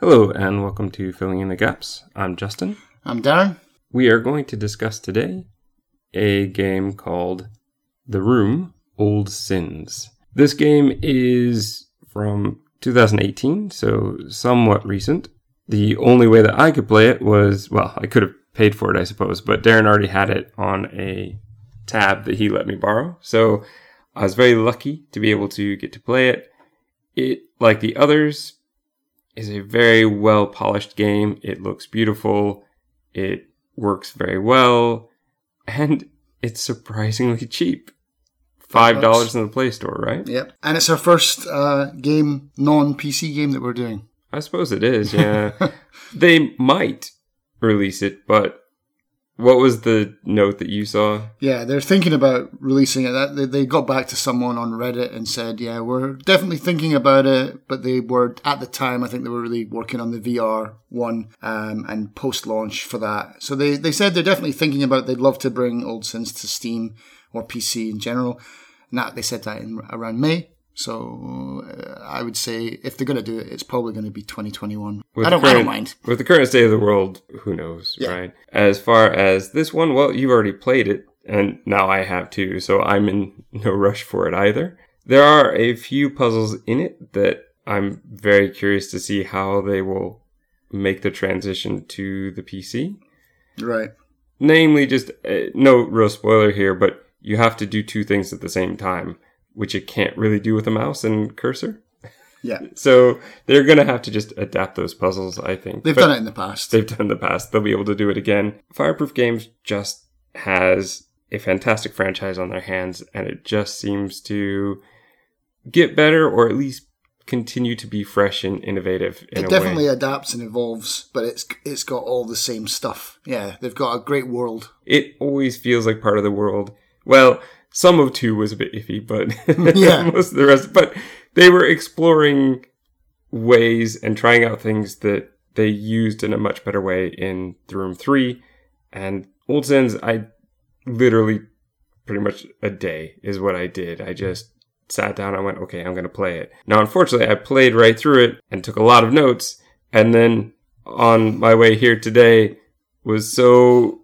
Hello, and welcome to Filling in the Gaps. I'm Justin. I'm Darren. We are going to discuss today a game called The Room Old Sins. This game is from 2018, so somewhat recent. The only way that I could play it was, well, I could have paid for it, I suppose, but Darren already had it on a tab that he let me borrow. So I was very lucky to be able to get to play it. It, like the others, is a very well polished game. It looks beautiful. It works very well. And it's surprisingly cheap. Five dollars in the Play Store, right? Yep. And it's our first uh, game, non PC game that we're doing. I suppose it is, yeah. they might release it, but what was the note that you saw? Yeah, they're thinking about releasing it. That they, got back to someone on Reddit and said, "Yeah, we're definitely thinking about it." But they were at the time, I think they were really working on the VR one um, and post launch for that. So they they said they're definitely thinking about. It. They'd love to bring Old Sins to Steam or PC in general. Now they said that in around May. So uh, I would say if they're going to do it, it's probably going to be 2021. With I don't, current, I don't mind. With the current state of the world, who knows, Yeah. right? As far as this one, well, you've already played it, and now I have too, so I'm in no rush for it either. There are a few puzzles in it that I'm very curious to see how they will make the transition to the PC. Right. Namely, just uh, no real spoiler here, but you have to do two things at the same time, which you can't really do with a mouse and cursor. Yeah. So they're going to have to just adapt those puzzles, I think. They've But done it in the past. They've done it in the past. They'll be able to do it again. Fireproof Games just has a fantastic franchise on their hands, and it just seems to get better or at least continue to be fresh and innovative in it definitely way. adapts and evolves, but it's it's got all the same stuff. Yeah, they've got a great world. It always feels like part of the world. Well, some of two was a bit iffy, but Yeah. most of the rest. But they were exploring ways and trying out things that they used in a much better way in The Room 3. And Old Sins, I literally pretty much a day is what I did. I just sat down I went, okay, I'm going to play it. Now, unfortunately, I played right through it and took a lot of notes. And then on my way here today, was so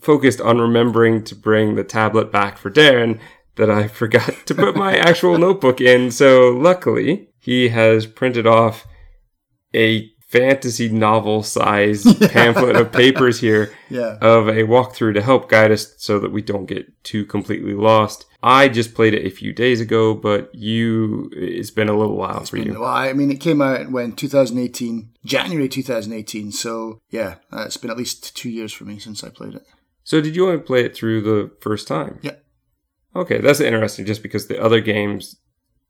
focused on remembering to bring the tablet back for Darren that I forgot to put my actual notebook in. So luckily, he has printed off a fantasy novel size pamphlet of papers here Yeah. of a walkthrough to help guide us so that we don't get too completely lost. I just played it a few days ago, but you, it's been a little while for you. Well, I mean, it came out when 2018, January 2018. So yeah, uh, it's been at least two years for me since I played it. So did you want to play it through the first time? Yeah. Okay, that's interesting just because the other games,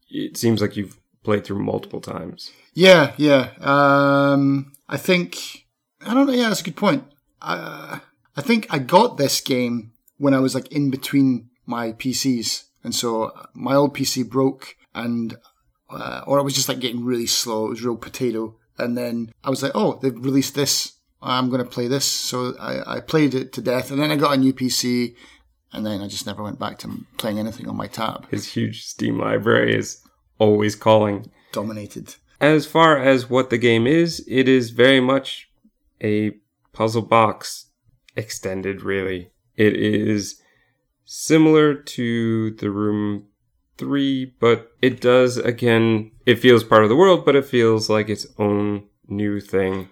it seems like you've played through multiple times. Yeah, yeah. Um, I think I don't know. Yeah, that's a good point. Uh, I think I got this game when I was like in between my PCs, and so my old PC broke, and uh, or I was just like getting really slow. It was real potato, and then I was like, oh, they've released this. I'm going to play this. So I, I played it to death, and then I got a new PC, and then I just never went back to playing anything on my tab. His huge Steam library is always calling. Dominated. As far as what the game is, it is very much a puzzle box extended, really. It is similar to The Room 3, but it does, again, it feels part of the world, but it feels like its own new thing.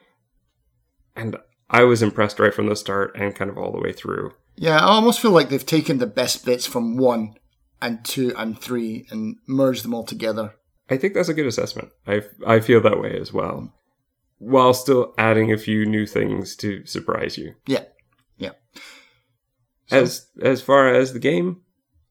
And I was impressed right from the start and kind of all the way through. Yeah, I almost feel like they've taken the best bits from one and two and three and merged them all together. I think that's a good assessment. I, I feel that way as well. While still adding a few new things to surprise you. Yeah, yeah. As as far as the game,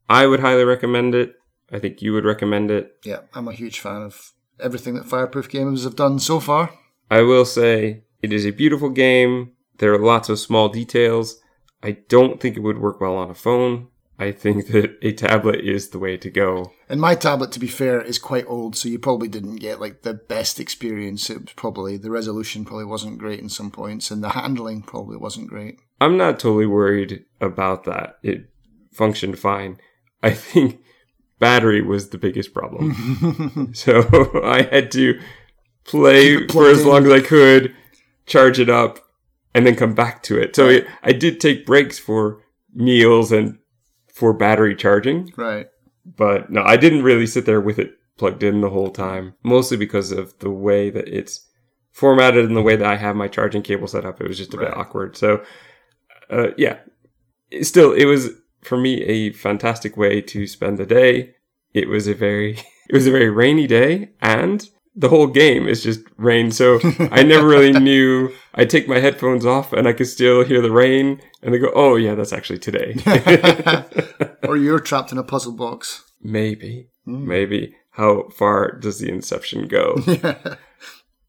I would highly recommend it. I think you would recommend it. Yeah, I'm a huge fan of everything that Fireproof Games have done so far. I will say it is a beautiful game. There are lots of small details. I don't think it would work well on a phone. I think that a tablet is the way to go. And my tablet, to be fair, is quite old, so you probably didn't get like the best experience. It was probably the resolution probably wasn't great in some points, and the handling probably wasn't great. I'm not totally worried about that. It functioned fine. I think battery was the biggest problem. so I had to play for as long as I could, charge it up, and then come back to it. So it, I did take breaks for meals and for battery charging, Right. but no, I didn't really sit there with it plugged in the whole time. Mostly because of the way that it's formatted and the way that I have my charging cable set up. It was just a bit awkward. So, uh, yeah, still, it was for me a fantastic way to spend the day. It was a very, it was a very rainy day and the whole game is just rain. So I never really knew. I take my headphones off and I could still hear the rain and they go, Oh yeah, that's actually today. or you're trapped in a puzzle box. maybe, Hmm. maybe. How far does the inception go? yeah.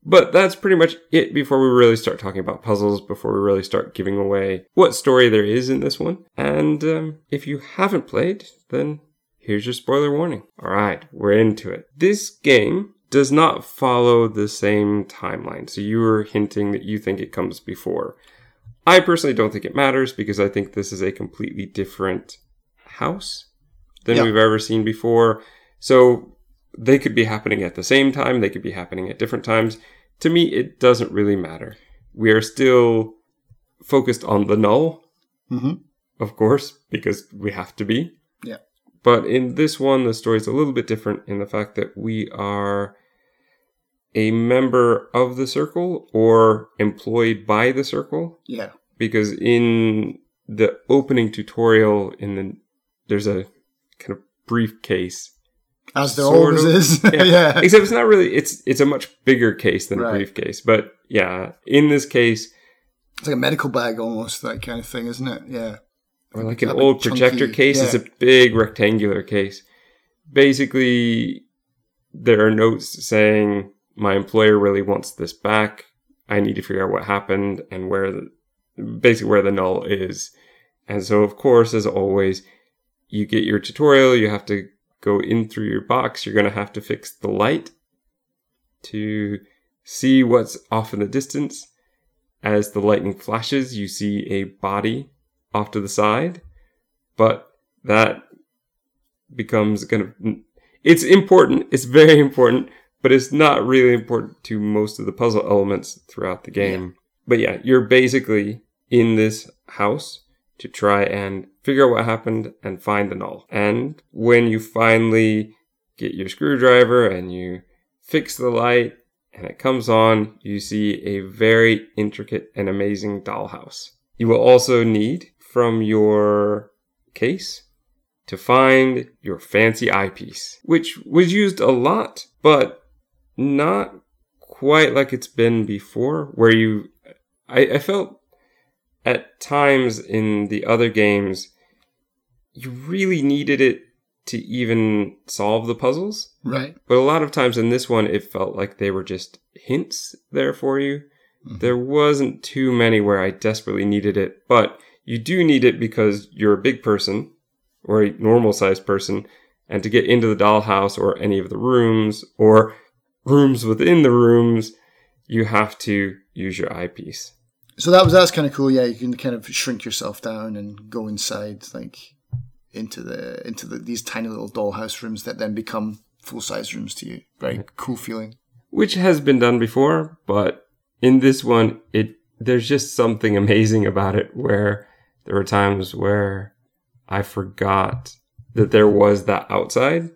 But that's pretty much it before we really start talking about puzzles, before we really start giving away what story there is in this one. And um, if you haven't played, then here's your spoiler warning. All right, we're into it. This game does not follow the same timeline. So you were hinting that you think it comes before. I personally don't think it matters because I think this is a completely different house than Yeah. we've ever seen before. So they could be happening at the same time, they could be happening at different times. To me, it doesn't really matter. We are still focused on the null, hmm of course, because we have to be. Yeah. But in this one, the story is a little bit different in the fact that we are a member of the circle or employed by the circle. Yeah. Because in the opening tutorial, in the there's a kind of briefcase As there always of. is. yeah. yeah. Except it's not really. It's it's a much bigger case than a Right. briefcase. But yeah, in this case, It's like a medical bag almost, that kind of thing, isn't it? Yeah. Or like an old projector chunky- case, it's yeah. a big rectangular case. Basically, there are notes saying my employer really wants this back. I need to figure out what happened and where the basically where the null is. And so, of course, as always, you get your tutorial. You have to go in through your box. You're going to have to fix the light to see what's off in the distance. As the lightning flashes, you see a body off to the side, but that becomes kind of it's important. It's very important, but it's not really important to most of the puzzle elements throughout the game. But yeah, you're basically in this house to try and figure out what happened and find the null. And when you finally get your screwdriver and you fix the light and it comes on, you see a very intricate and amazing dollhouse. You will also need from your case to find your fancy eyepiece, which was used a lot, but not quite like it's been before, where you, I, I felt at times in the other games, you really needed it to even solve the puzzles. Right. But a lot of times in this one, it felt like they were just hints there for you. Mm-hmm. There wasn't too many where I desperately needed it, but you do need it because you're a big person or a normal sized person. And to get into the dollhouse or any of the rooms or rooms within the rooms, you have to use your eyepiece. So that was that's kind of cool. Yeah, you can kind of shrink yourself down and go inside, like into the into the, these tiny little dollhouse rooms that then become full size rooms to you. Very cool feeling. which has been done before, but in this one, it there's just something amazing about it where there were times where I forgot that there was that outside.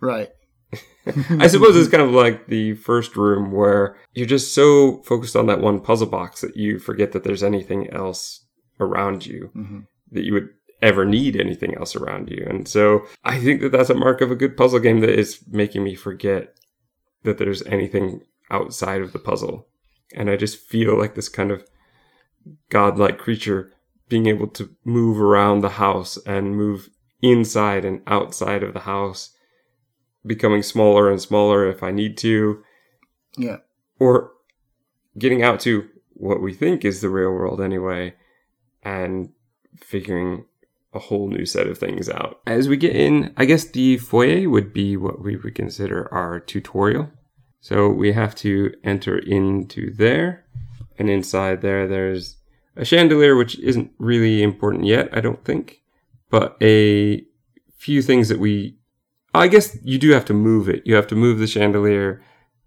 Right. I suppose it's kind of like the first room where you're just so focused on that one puzzle box that you forget that there's anything else around you hmm that you would ever need anything else around you. And so I think that that's a mark of a good puzzle game that is making me forget that there's anything outside of the puzzle. And I just feel like this kind of godlike creature being able to move around the house and move inside and outside of the house, becoming smaller and smaller if I need to, Yeah. or getting out to what we think is the real world anyway, and figuring a whole new set of things out. As we get in, I guess the foyer would be what we would consider our tutorial. So we have to enter into there, and inside there, there's a chandelier, which isn't really important yet, I don't think, but a few things that we I guess you do have to move it. You have to move the chandelier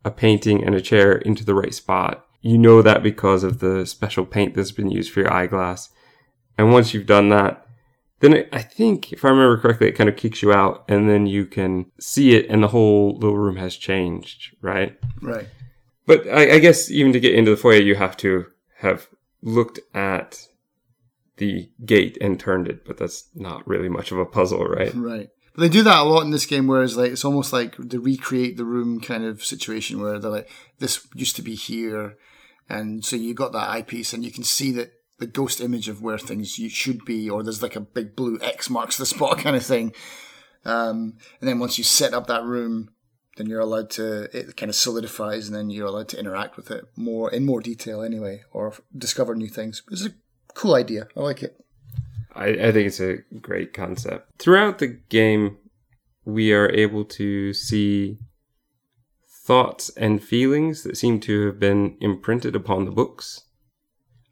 a painting and a chair into the right spot. You know that because of the special paint that's been used for your eyeglass. And once you've done that, then it, I think, if I remember correctly, it kind of kicks you out and then you can see it and the whole little room has changed, right? Right. But I, I guess even to get into the foyer, you have to have looked at the gate and turned it, but that's not really much of a puzzle, right? Right. But they do that a lot in this game, whereas like it's almost like the recreate the room kind of situation where they're like, this used to be here, and so you got that eyepiece, and you can see that the ghost image of where things you should be, or there's like a big blue X marks the spot kind of thing. Um, and then once you set up that room, then you're allowed to it kind of solidifies, and then you're allowed to interact with it more in more detail anyway, or discover new things. It's a cool idea. I like it. I, I think it's a great concept. Throughout the game, we are able to see thoughts and feelings that seem to have been imprinted upon the books.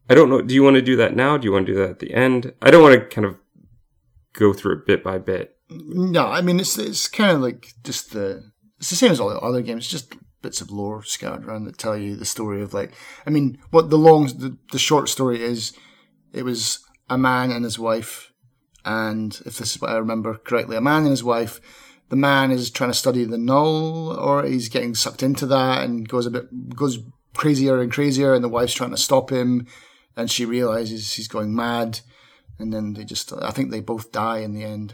I don't know. Do you want to do that now? Do you want to do that at the end? I don't want to kind of go through it bit by bit. No, I mean it's it's kind of like just the it's the same as all the other games. Just bits of lore scattered around that tell you the story of like. I mean, what the long the, the short story is, it was a man and his wife, and if this is what I remember correctly, a man and his wife. The man is trying to study the null, or he's getting sucked into that and goes a bit goes crazier and crazier, and the wife's trying to stop him, and she realizes he's going mad, and then they just I think they both die in the end.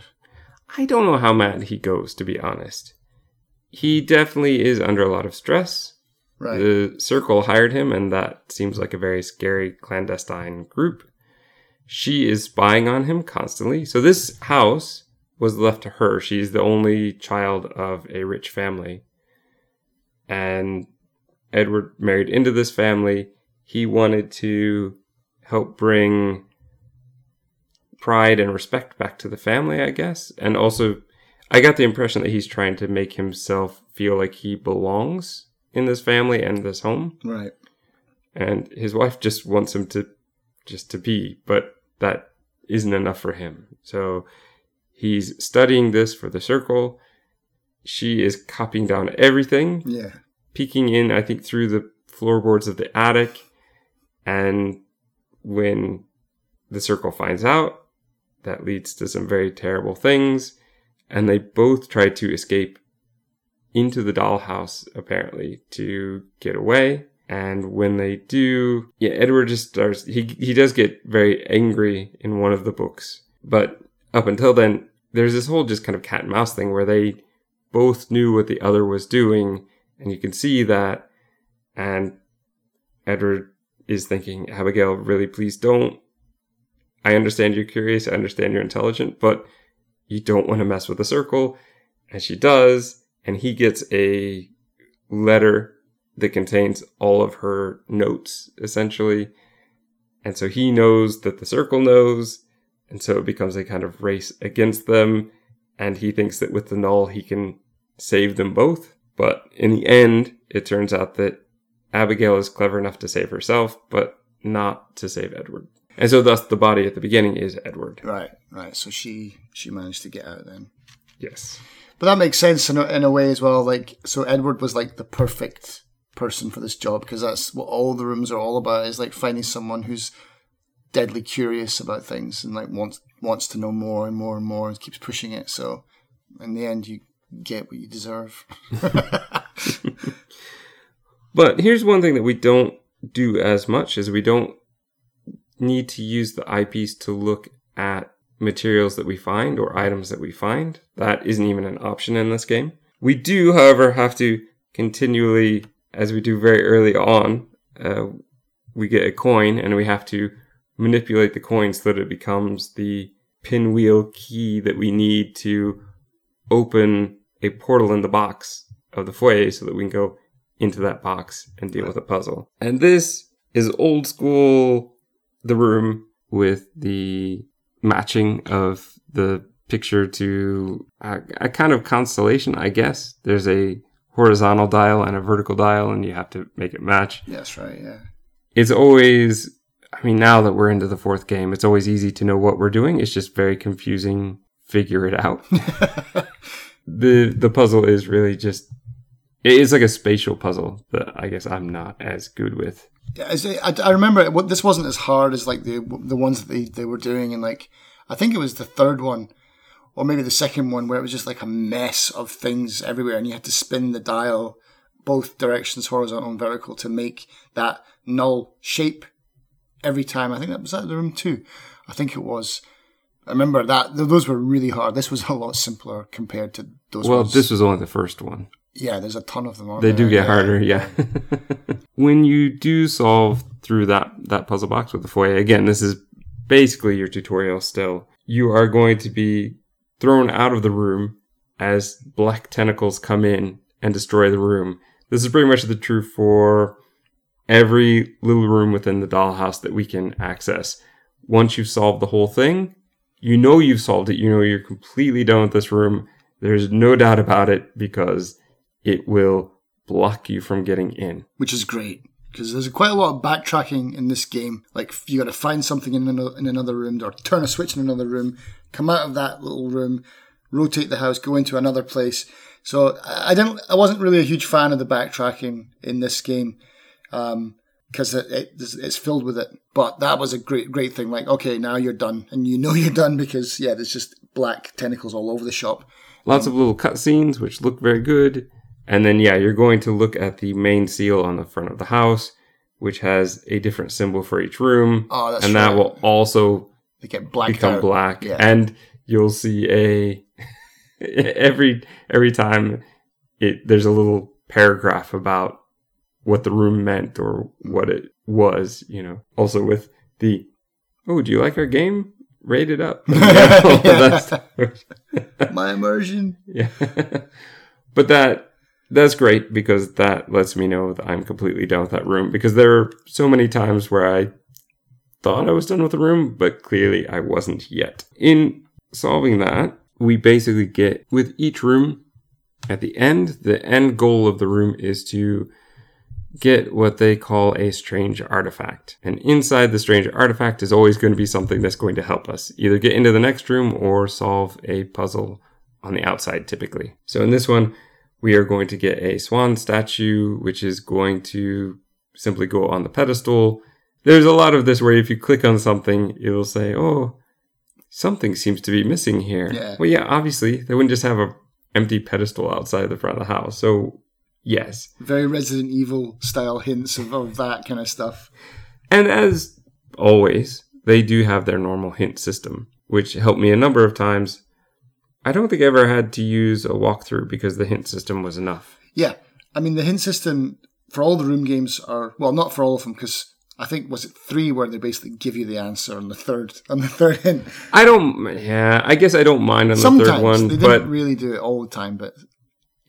I don't know how mad he goes, to be honest. He definitely is under a lot of stress. Right. The circle hired him, and that seems like a very scary clandestine group. She is spying on him constantly. So this house was left to her. She's the only child of a rich family. And Edward married into this family. He wanted to help bring pride and respect back to the family, I guess. And also, I got the impression that he's trying to make himself feel like he belongs in this family and this home. Right. And his wife just wants him to just to be, but that isn't enough for him. So he's studying this for the circle. She is copying down everything, Yeah. peeking in, I think, through the floorboards of the attic. And when the circle finds out, that leads to some very terrible things. And they both try to escape into the dollhouse, apparently, to get away. And when they do, yeah, Edward just starts, he, he does get very angry in one of the books. But up until then, there's this whole just kind of cat and mouse thing where they both knew what the other was doing. And you can see that. And Edward is thinking, Abigail, really, please don't. I understand you're curious. I understand you're intelligent, but you don't want to mess with the circle. And she does. And he gets a letter that contains all of her notes, essentially. And so he knows that the circle knows. And so it becomes a kind of race against them. And he thinks that with the null, he can save them both. But in the end, it turns out that Abigail is clever enough to save herself, but not to save Edward. And so thus the body at the beginning is Edward. Right. Right. So she she managed to get out then. Yes. But that makes sense in a, in a way as well. Like, so Edward was like the perfect person for this job because that's what all the rooms are all about is like finding someone who's deadly curious about things and like wants wants to know more and more and more and keeps pushing it. So in the end, you get what you deserve. But here's one thing that we don't do as much is we don't need to use the eyepiece to look at materials that we find or items that we find. That isn't even an option in this game. We do, however, have to continually, as we do very early on, uh, we get a coin and we have to manipulate the coin so that it becomes the pinwheel key that we need to open a portal in the box of the foyer so that we can go into that box and deal with a puzzle. And this is old school the room with the matching of the picture to a, a kind of constellation, I guess. There's a horizontal dial and a vertical dial, and you have to make it match. That's right. Yeah. It's always, I mean, now that we're into the fourth game, it's always easy to know what we're doing. It's just very confusing. Figure it out. the The puzzle is really just It is like a spatial puzzle that I guess I'm not as good with. Yeah, I, I, remember it, what- this wasn't as hard as like the the ones that they, they were doing, and like I think it was the third one, or maybe the second one, where it was just like a mess of things everywhere, and you had to spin the dial both directions, horizontal and vertical, to make that null shape every time. I think that was that the room two. I think it was. I remember that those were really hard. This was a lot simpler compared to those. Well, ones. this was only the first one. Yeah, there's a ton of them. They there? do get Yeah. harder, yeah. when you do solve through that that puzzle box with the foyer, again, this is basically your tutorial still. You are going to be thrown out of the room as black tentacles come in and destroy the room. This is pretty much the truth for every little room within the dollhouse that we can access. Once you've solved the whole thing, you know you've solved it. You know you're completely done with this room. There's no doubt about it because it will block you from getting in. which is great because there's quite a lot of backtracking in this game. Like you got to find something in another, in another room or turn a switch in another room, come out of that little room, rotate the house, go into another place. So I didn't, I wasn't really a huge fan of the backtracking in this game um, because it, it, it's filled with it. But that was a great, great thing. Like, okay, now you're done, and you know you're done because yeah, there's just black tentacles all over the shop. Lots of little cutscenes which look very good. And then, yeah, you're going to look at the main seal on the front of the house, which has a different symbol for each room. Oh, that's and that will also become out. black. Yeah. And you'll see a every every time it there's a little paragraph about what the room meant or what it was, you know. Also with the oh, do you like our game? Rated up. Yeah, all of that stuff. My immersion. Yeah. but that that's great because that lets me know that I'm completely done with that room because there are so many times where I thought I was done with the room, but clearly I wasn't yet. In solving that, we basically get with each room at the end, the end goal of the room is to get what they call a strange artifact. And inside the strange artifact is always going to be something that's going to help us either get into the next room or solve a puzzle on the outside typically. So in this one, we are going to get a swan statue, which is going to simply go on the pedestal. There's a lot of this where if you click on something, it'll say, oh, something seems to be missing here. Yeah. Well, yeah, obviously, they wouldn't just have a empty pedestal outside the front of the house. So, yes. very Resident Evil style hints of, of that kind of stuff. And as always, they do have their normal hint system, which helped me a number of times. I don't think I ever had to use a walkthrough because the hint system was enough. Yeah, I mean the hint system for all the room games are well, not for all of them because I think was it three where they basically give you the answer on the third on the third hint. I don't, yeah, I guess I don't mind on the third one, they but didn't really do it all the time, but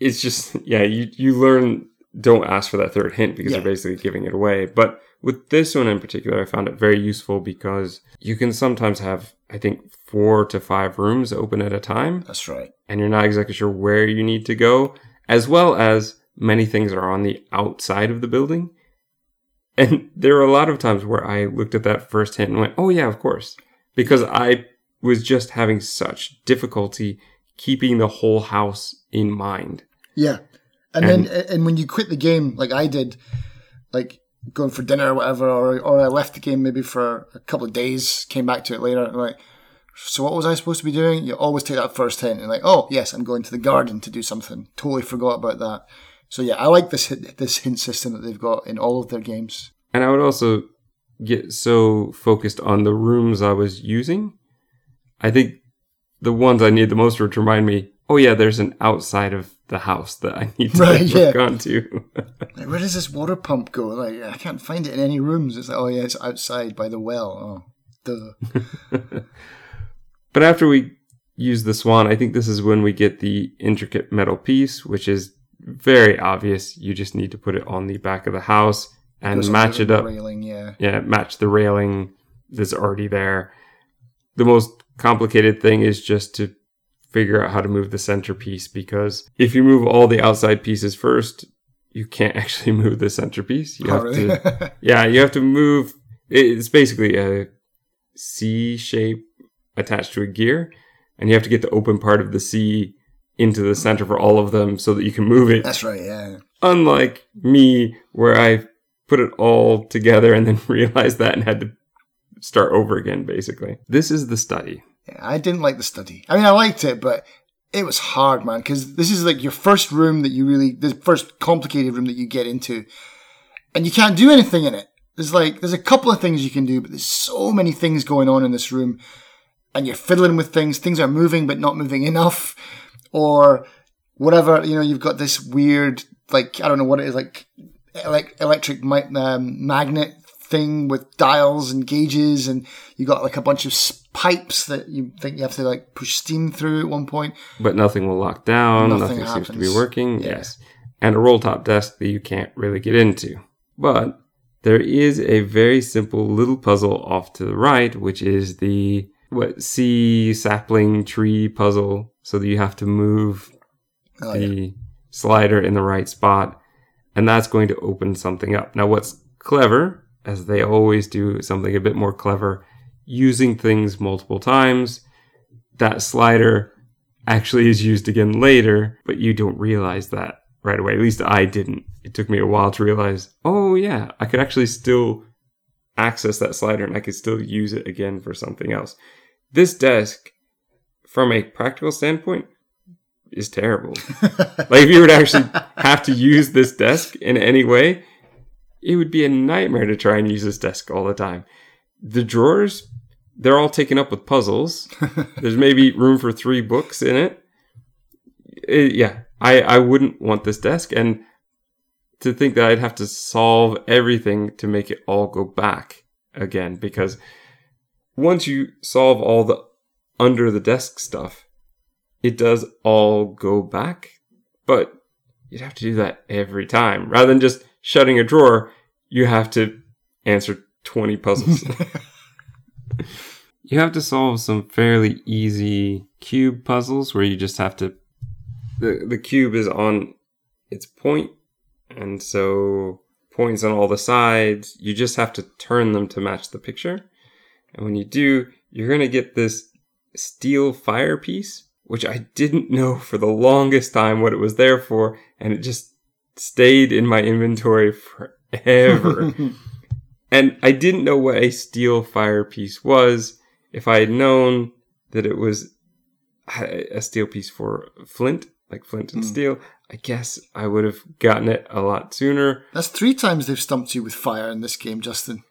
it's just, yeah, you, you learn, don't ask for that third hint because Yeah. you're basically giving it away. But with this one in particular, I found it very useful because you can sometimes have, I think, four to five rooms open at a time. that's right. and you're not exactly sure where you need to go, as well as many things are on the outside of the building. And there are a lot of times where I looked at that first hint and went, oh, yeah, of course. Because I was just having such difficulty keeping the whole house in mind. Yeah, and, then and when you quit the game, like I did, like going for dinner or whatever, or or I left the game maybe for a couple of days, came back to it later, and like. So what was I supposed to be doing? You always take that first hint and like, oh yes, I'm going to the garden to do something. Totally forgot about that. So yeah, I like this hint, this hint system that they've got in all of their games. And I would also get so focused on the rooms I was using. I think the ones I need the most were to remind me, oh, yeah, there's an outside of the house that I need to Right, work yeah. onto. Like, where does this water pump go? Like, I can't find it in any rooms. It's like, oh yeah, it's outside by the well. Oh, duh. But after we use the swan, I think this is when we get the intricate metal piece, which is very obvious. You just need to put it on the back of the house and on match it up. Railing, yeah. Yeah, match the railing that's already there. The most complicated thing is just to figure out how to move the centerpiece because if you move all the outside pieces first, you can't actually move the centerpiece. You Oh, have really? to yeah, you have to move. It's basically a C shape attached to a gear, and you have to get the open part of the C into the center for all of them so that you can move it. That's right. Yeah. Unlike me, where I put it all together and then realized that and had to start over again, basically. This is the study. Yeah, I didn't like the study. I mean, I liked it, but it was hard, man, because this is like your first room that you really, the first complicated room that you get into, and you can't do anything in it. There's like, there's a couple of things you can do, but there's so many things going on in this room, and you're fiddling with things. Things are moving, but not moving enough, or whatever. You know, you've got this weird, like, I don't know what it is, like, like electric um, magnet thing with dials and gauges, and you got like a bunch of pipes that you think you have to like push steam through at one point. But nothing will lock down. Nothing, nothing seems to be working. Yeah. Yes, and a roll top desk that you can't really get into. But there is a very simple little puzzle off to the right, which is the what sea sapling tree puzzle. So that you have to move oh, the yeah. slider in the right spot, and that's going to open something up. Now, what's clever as they always do, something a bit more clever, using things multiple times. That slider actually is used again later, but you don't realize that right away. At least I didn't. It took me a while to realize, oh yeah, I could actually still access that slider and I could still use it again for something else. This desk, from a practical standpoint, is terrible. like if you were to actually have to use this desk in any way, it would be a nightmare to try and use this desk all the time. The drawers, they're all taken up with puzzles. There's maybe room for three books in it. it. Yeah, I, I wouldn't want this desk. And to think that I'd have to solve everything to make it all go back again, because once you solve all the under the desk stuff, it does all go back. But you'd have to do that every time rather than just shutting a drawer, you have to answer 20 puzzles. you have to solve some fairly easy cube puzzles where you just have to the the cube is on its point and so points on all the sides you just have to turn them to match the picture and when you do you're going to get this steel fire piece which I didn't know for the longest time what it was there for and it just stayed in my inventory forever. and I didn't know what a steel fire piece was. If I had known that it was a steel piece for flint, like flint and mm. steel, I guess I would have gotten it a lot sooner. That's three times they've stumped you with fire in this game, Justin.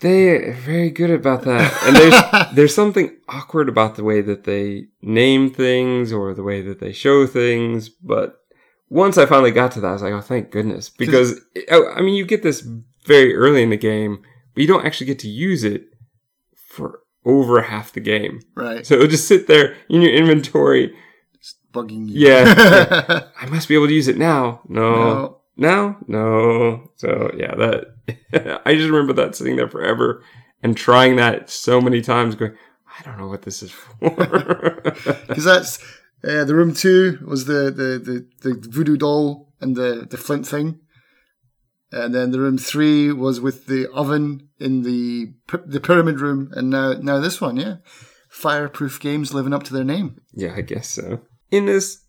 They're very good about that. And there's there's something awkward about the way that they name things or the way that they show things, but once I finally got to that, I was like, oh, thank goodness. Because, oh, I mean, you get this very early in the game, but you don't actually get to use it for over half the game. Right. So it'll just sit there in your inventory. Bugging you. Yeah. I must be able to use it now. No. no. Now? No. So, yeah, that, I just remember that sitting there forever and trying that so many times going, I don't know what this is for. Because that's, uh, the room two was the, the, the, the voodoo doll and the, the flint thing. And then the room three was with the oven in the the pyramid room, and now now this one, yeah, fireproof games living up to their name. Yeah, I guess so. In this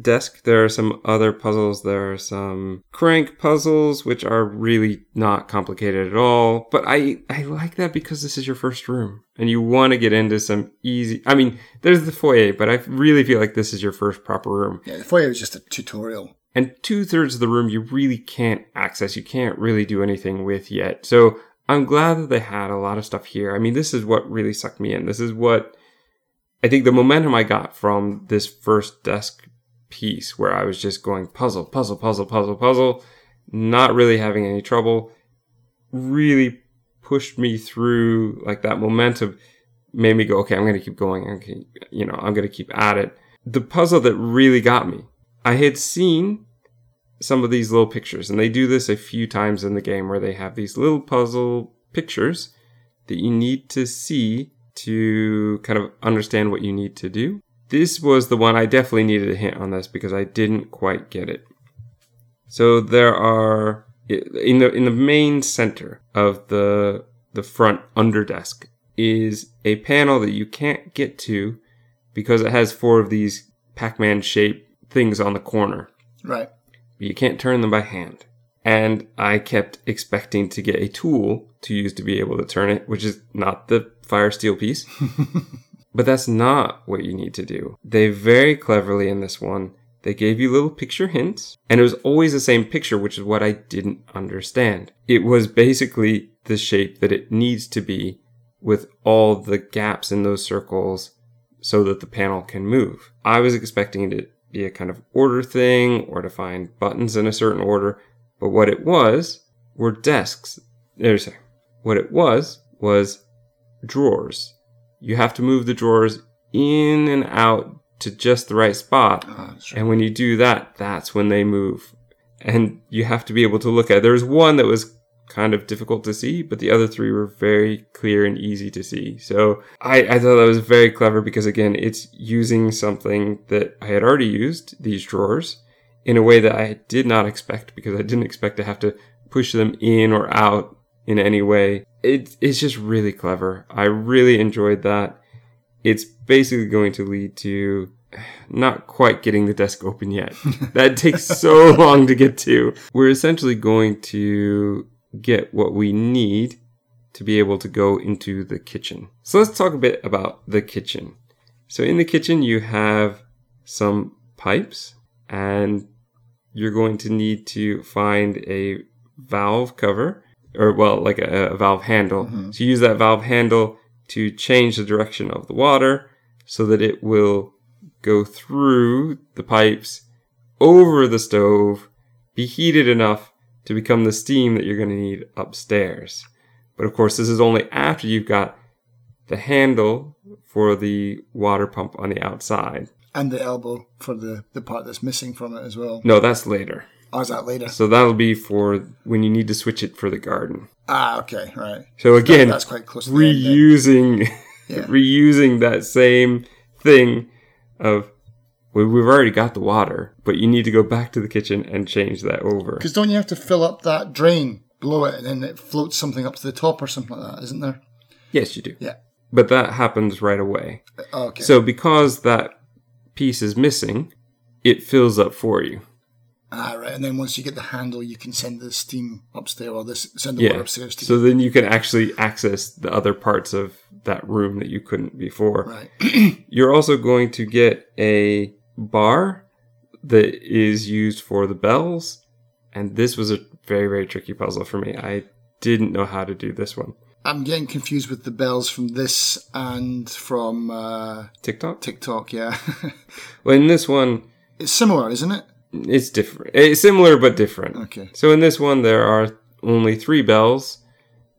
desk, there are some other puzzles. There are some crank puzzles, which are really not complicated at all. But I, I like that because this is your first room and you want to get into some easy. I mean, there's the foyer, but I really feel like this is your first proper room. Yeah, the foyer is just a tutorial. And two thirds of the room you really can't access. You can't really do anything with yet. So I'm glad that they had a lot of stuff here. I mean, this is what really sucked me in. This is what I think the momentum I got from this first desk piece where I was just going puzzle, puzzle, puzzle, puzzle, puzzle, not really having any trouble, really pushed me through like that momentum made me go, okay, I'm going to keep going. Okay, you know, I'm going to keep at it. The puzzle that really got me, I had seen some of these little pictures, and they do this a few times in the game where they have these little puzzle pictures that you need to see to kind of understand what you need to do. This was the one I definitely needed a hint on this because I didn't quite get it. So there are in the in the main center of the the front under desk is a panel that you can't get to because it has four of these Pac-Man shaped things on the corner. Right. But you can't turn them by hand. And I kept expecting to get a tool to use to be able to turn it, which is not the fire steel piece. but that's not what you need to do. They very cleverly in this one, they gave you little picture hints, and it was always the same picture, which is what I didn't understand. It was basically the shape that it needs to be with all the gaps in those circles so that the panel can move. I was expecting it to be a kind of order thing or to find buttons in a certain order, but what it was were desks. There's what it was was drawers. You have to move the drawers in and out to just the right spot. Ah, right. And when you do that, that's when they move. And you have to be able to look at it. There was one that was kind of difficult to see, but the other three were very clear and easy to see. So I, I thought that was very clever because again, it's using something that I had already used, these drawers, in a way that I did not expect because I didn't expect to have to push them in or out in any way. It, it's just really clever. I really enjoyed that. It's basically going to lead to not quite getting the desk open yet. that takes so long to get to. We're essentially going to get what we need to be able to go into the kitchen. So let's talk a bit about the kitchen. So in the kitchen, you have some pipes and you're going to need to find a valve cover or well, like a, a valve handle. Mm-hmm. So you use that valve handle to change the direction of the water so that it will go through the pipes over the stove, be heated enough to become the steam that you're going to need upstairs. But of course, this is only after you've got the handle for the water pump on the outside. And the elbow for the, the part that's missing from it as well. No, that's later. Oh, that later? So that'll be for when you need to switch it for the garden. Ah, okay, right. So again, that's quite close to the end then. reusing Yeah. reusing that same thing of well, we've already got the water, but you need to go back to the kitchen and change that over. Because don't you have to fill up that drain blow it and then it floats something up to the top or something like that, isn't there? Yes, you do. Yeah. But that happens right away. Oh, okay. So because that piece is missing, it fills up for you. Ah, right. And then once you get the handle, you can send the steam upstairs or this send the Yeah. water upstairs to So then you can actually access the other parts of that room that you couldn't before. Right. You're also going to get a bar that is used for the bells. And this was a very, very tricky puzzle for me. I didn't know how to do this one. I'm getting confused with the bells from this and from uh, TikTok? TikTok. Yeah, Well, in this one, it's similar, isn't it? It's different. It's similar but different. Okay. So in this one, there are only three bells,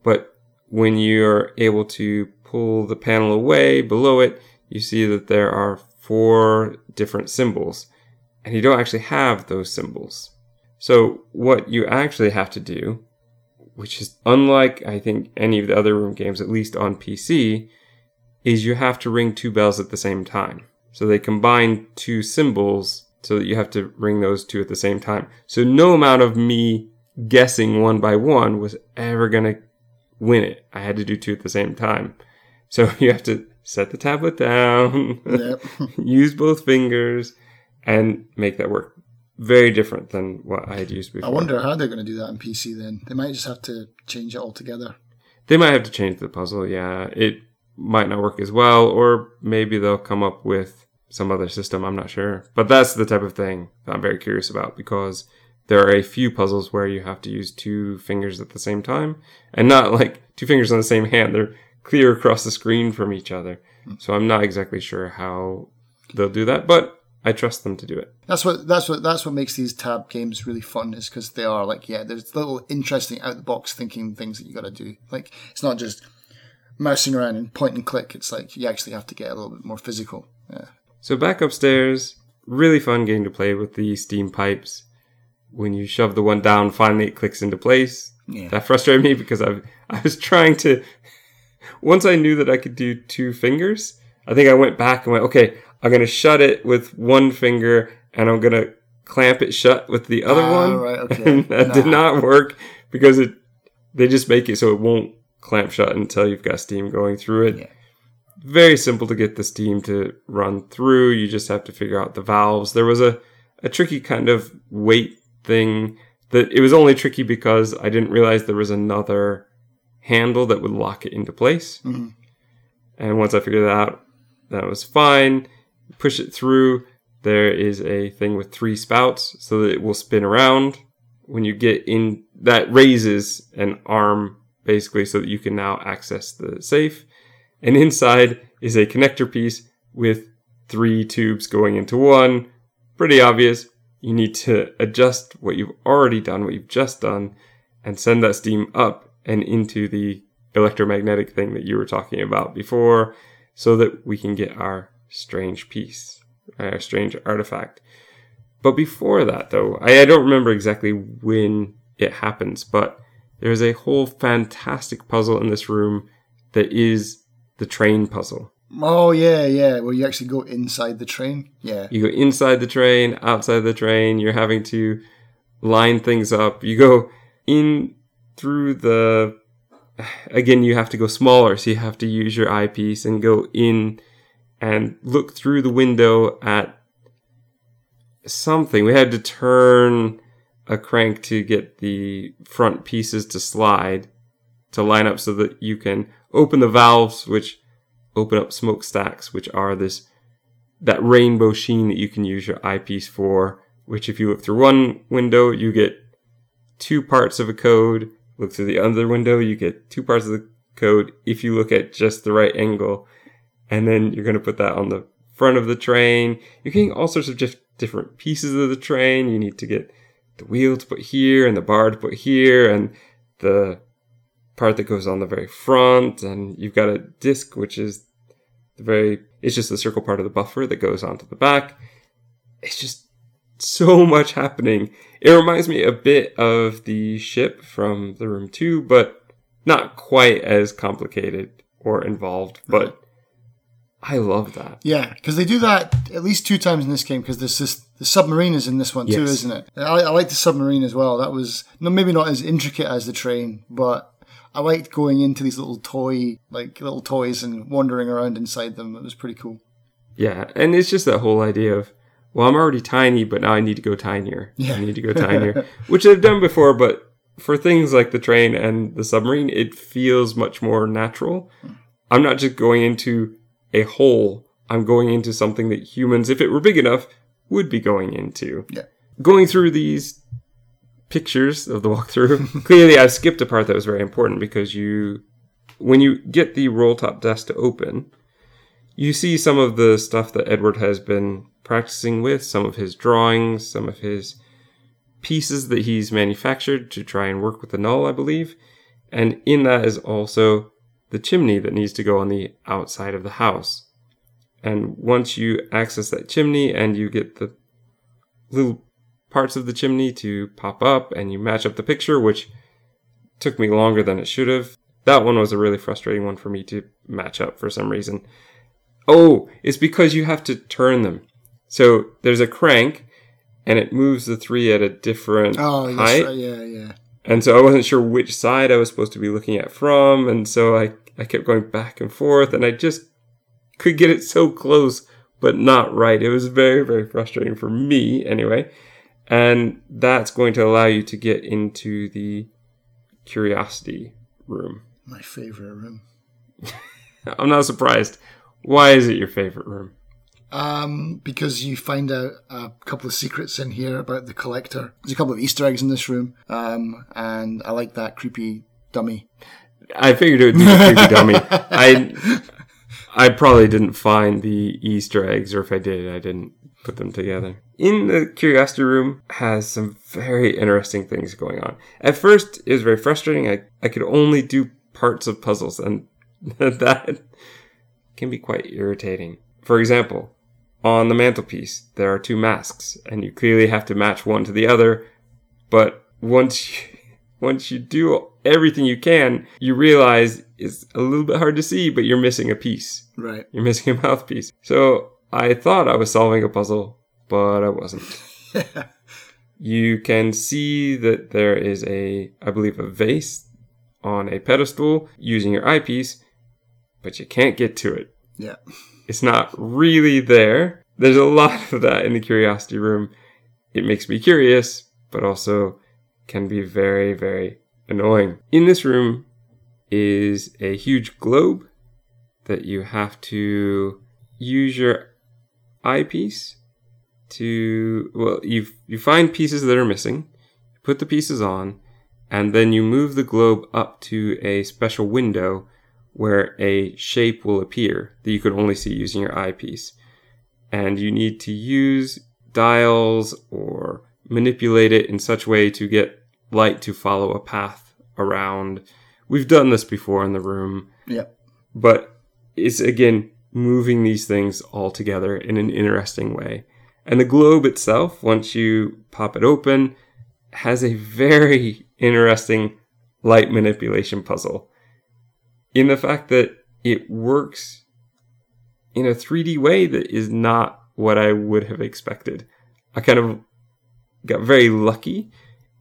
but when you're able to pull the panel away below it, you see that there are four different symbols, and you don't actually have those symbols. So what you actually have to do, which is unlike I think any of the other room games, at least on PC, is you have to ring two bells at the same time. So they combine two symbols so that you have to ring those two at the same time. So no amount of me guessing one by one was ever going to win it. I had to do two at the same time. So you have to set the tablet down, Yep. use both fingers, and make that work. Very different than what I had used before. I wonder how they're going to do that on PC. Then they might just have to change it altogether. They might have to change the puzzle. Yeah, it might not work as well, or maybe they'll come up with some other system. I'm not sure, but that's the type of thing that I'm very curious about because there are a few puzzles where you have to use two fingers at the same time, and not like two fingers on the same hand. They're clear across the screen from each other. So I'm not exactly sure how they'll do that, but I trust them to do it. That's what that's what that's what makes these tab games really fun is because they are like yeah, there's little interesting out the box thinking things that you got to do. Like it's not just mousing around and point and click. It's like you actually have to get a little bit more physical. Yeah. So back upstairs, really fun game to play with the steam pipes. When you shove the one down, finally it clicks into place. Yeah. That frustrated me because I I was trying to. Once I knew that I could do two fingers, I think I went back and went, okay, I'm gonna shut it with one finger, and I'm gonna clamp it shut with the other Ah, one. right, okay. And that did not work because it. They just make it so it won't clamp shut until you've got steam going through it. Yeah. Very simple to get the steam to run through. You just have to figure out the valves. There was a, a tricky kind of weight thing that it was only tricky because I didn't realize there was another handle that would lock it into place. Mm-hmm. And once I figured that out, that was fine. Push it through. There is a thing with three spouts so that it will spin around. When you get in, that raises an arm basically so that you can now access the safe. And inside is a connector piece with three tubes going into one. Pretty obvious. You need to adjust what you've already done, what you've just done, and send that steam up and into the electromagnetic thing that you were talking about before so that we can get our strange piece, our strange artifact. But before that, though, I, I don't remember exactly when it happens, but there's a whole fantastic puzzle in this room that is the train puzzle. Oh yeah, yeah. Well, you actually go inside the train. Yeah. You go inside the train, outside the train. You're having to line things up. You go in through the. Again, you have to go smaller, so you have to use your eyepiece and go in and look through the window at something. We had to turn a crank to get the front pieces to slide to line up so that you can open the valves, which open up smokestacks, which are this that rainbow sheen that you can use your eyepiece for. Which, if you look through one window, you get two parts of a code. Look through the other window, you get two parts of the code. If you look at just the right angle, and then you're going to put that on the front of the train. You're getting all sorts of just different pieces of the train. You need to get the wheel to put here and the bar to put here and the part that goes on the very front. And you've got a disc, which is the very, it's just the circle part of the buffer that goes onto the back. It's just so much happening. It reminds me a bit of the ship from the room two, but not quite as complicated or involved, but I love that. Yeah, because they do that at least two times in this game. Because there's this the submarine is in this one too, isn't it? I, I like the submarine as well. That was no, maybe not as intricate as the train, but I liked going into these little toy, like little toys, and wandering around inside them. It was pretty cool. Yeah, and it's just that whole idea of, well, I'm already tiny, but now I need to go tinier. Yeah. I need to go tinier, which I've done before, but for things like the train and the submarine, it feels much more natural. Hmm. I'm not just going into a hole. I'm going into something that humans, if it were big enough, would be going into. Yeah. Going through these pictures of the walkthrough, clearly I've skipped a part that was very important because you, when you get the roll top desk to open, you see some of the stuff that Edward has been practicing with, some of his drawings, some of his pieces that he's manufactured to try and work with the null, I believe. And in that is also the chimney that needs to go on the outside of the house. And once you access that chimney and you get the little parts of the chimney to pop up and you match up the picture, which took me longer than it should have. That one was a really frustrating one for me to match up for some reason. Oh, it's because you have to turn them. So there's a crank and it moves the three at a different Oh, height. right, yeah, yeah. And so I wasn't sure which side I was supposed to be looking at from. And so I, I kept going back and forth and I just could get it so close, but not right. It was very, very frustrating for me anyway. And that's going to allow you to get into the curiosity room. My favorite room. I'm not surprised. Why is it your favorite room? Um, because you find out a couple of secrets in here about the collector. There's a couple of Easter eggs in this room, um, and I like that creepy dummy. I figured it would be a creepy dummy. I I probably didn't find the Easter eggs, or if I did, I didn't put them together. In the curiosity room has some very interesting things going on. At first, it was very frustrating. I, I could only do parts of puzzles, and that can be quite irritating. For example, on the mantelpiece, there are two masks, and you clearly have to match one to the other. But once you, once you do everything you can, you realize it's a little bit hard to see, but you're missing a piece. Right. You're missing a mouthpiece. So I thought I was solving a puzzle, but I wasn't. you can see that there is a, I believe, a vase on a pedestal using your eyepiece, but you can't get to it. Yeah. It's not really there. There's a lot of that in the curiosity room. It makes me curious, but also can be very, very annoying. In this room is a huge globe that you have to use your eyepiece to well you you find pieces that are missing put the pieces on and then you move the globe up to a special window where a shape will appear that you can only see using your eyepiece. And you need to use dials or manipulate it in such way to get light to follow a path around. We've done this before in the room. Yeah. but it's again moving these things all together in an interesting way. And the globe itself, once you pop it open, has a very interesting light manipulation puzzle in the fact that it works in a 3D way that is not what I would have expected. I kind of got very lucky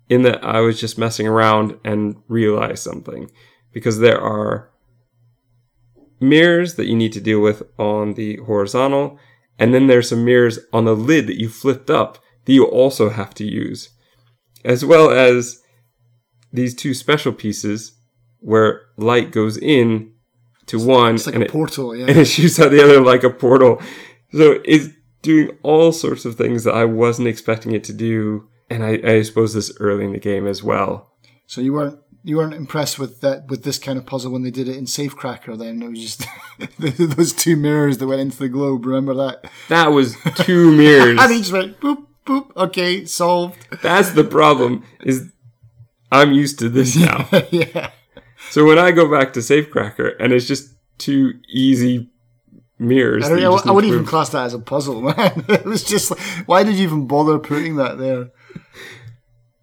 in that I was just messing around and realized something because there are mirrors that you need to deal with on the horizontal, and then there's some mirrors on the lid that you flipped up that you also have to use, as well as these two special pieces where light goes in to one It's like and a it, portal, yeah. and it shoots out the other like a portal. So it's doing all sorts of things that I wasn't expecting it to do, and I, I suppose this early in the game as well. So you weren't you weren't impressed with that with this kind of puzzle when they did it in Safecracker. Then it was just those two mirrors that went into the globe. Remember that? That was two mirrors. And he just went boop boop. Okay, solved. That's the problem. Is I'm used to this now. yeah. so when I go back to Safecracker and it's just two easy mirrors, I, don't, you I, I wouldn't even class that as a puzzle, man. It was just like, why did you even bother putting that there?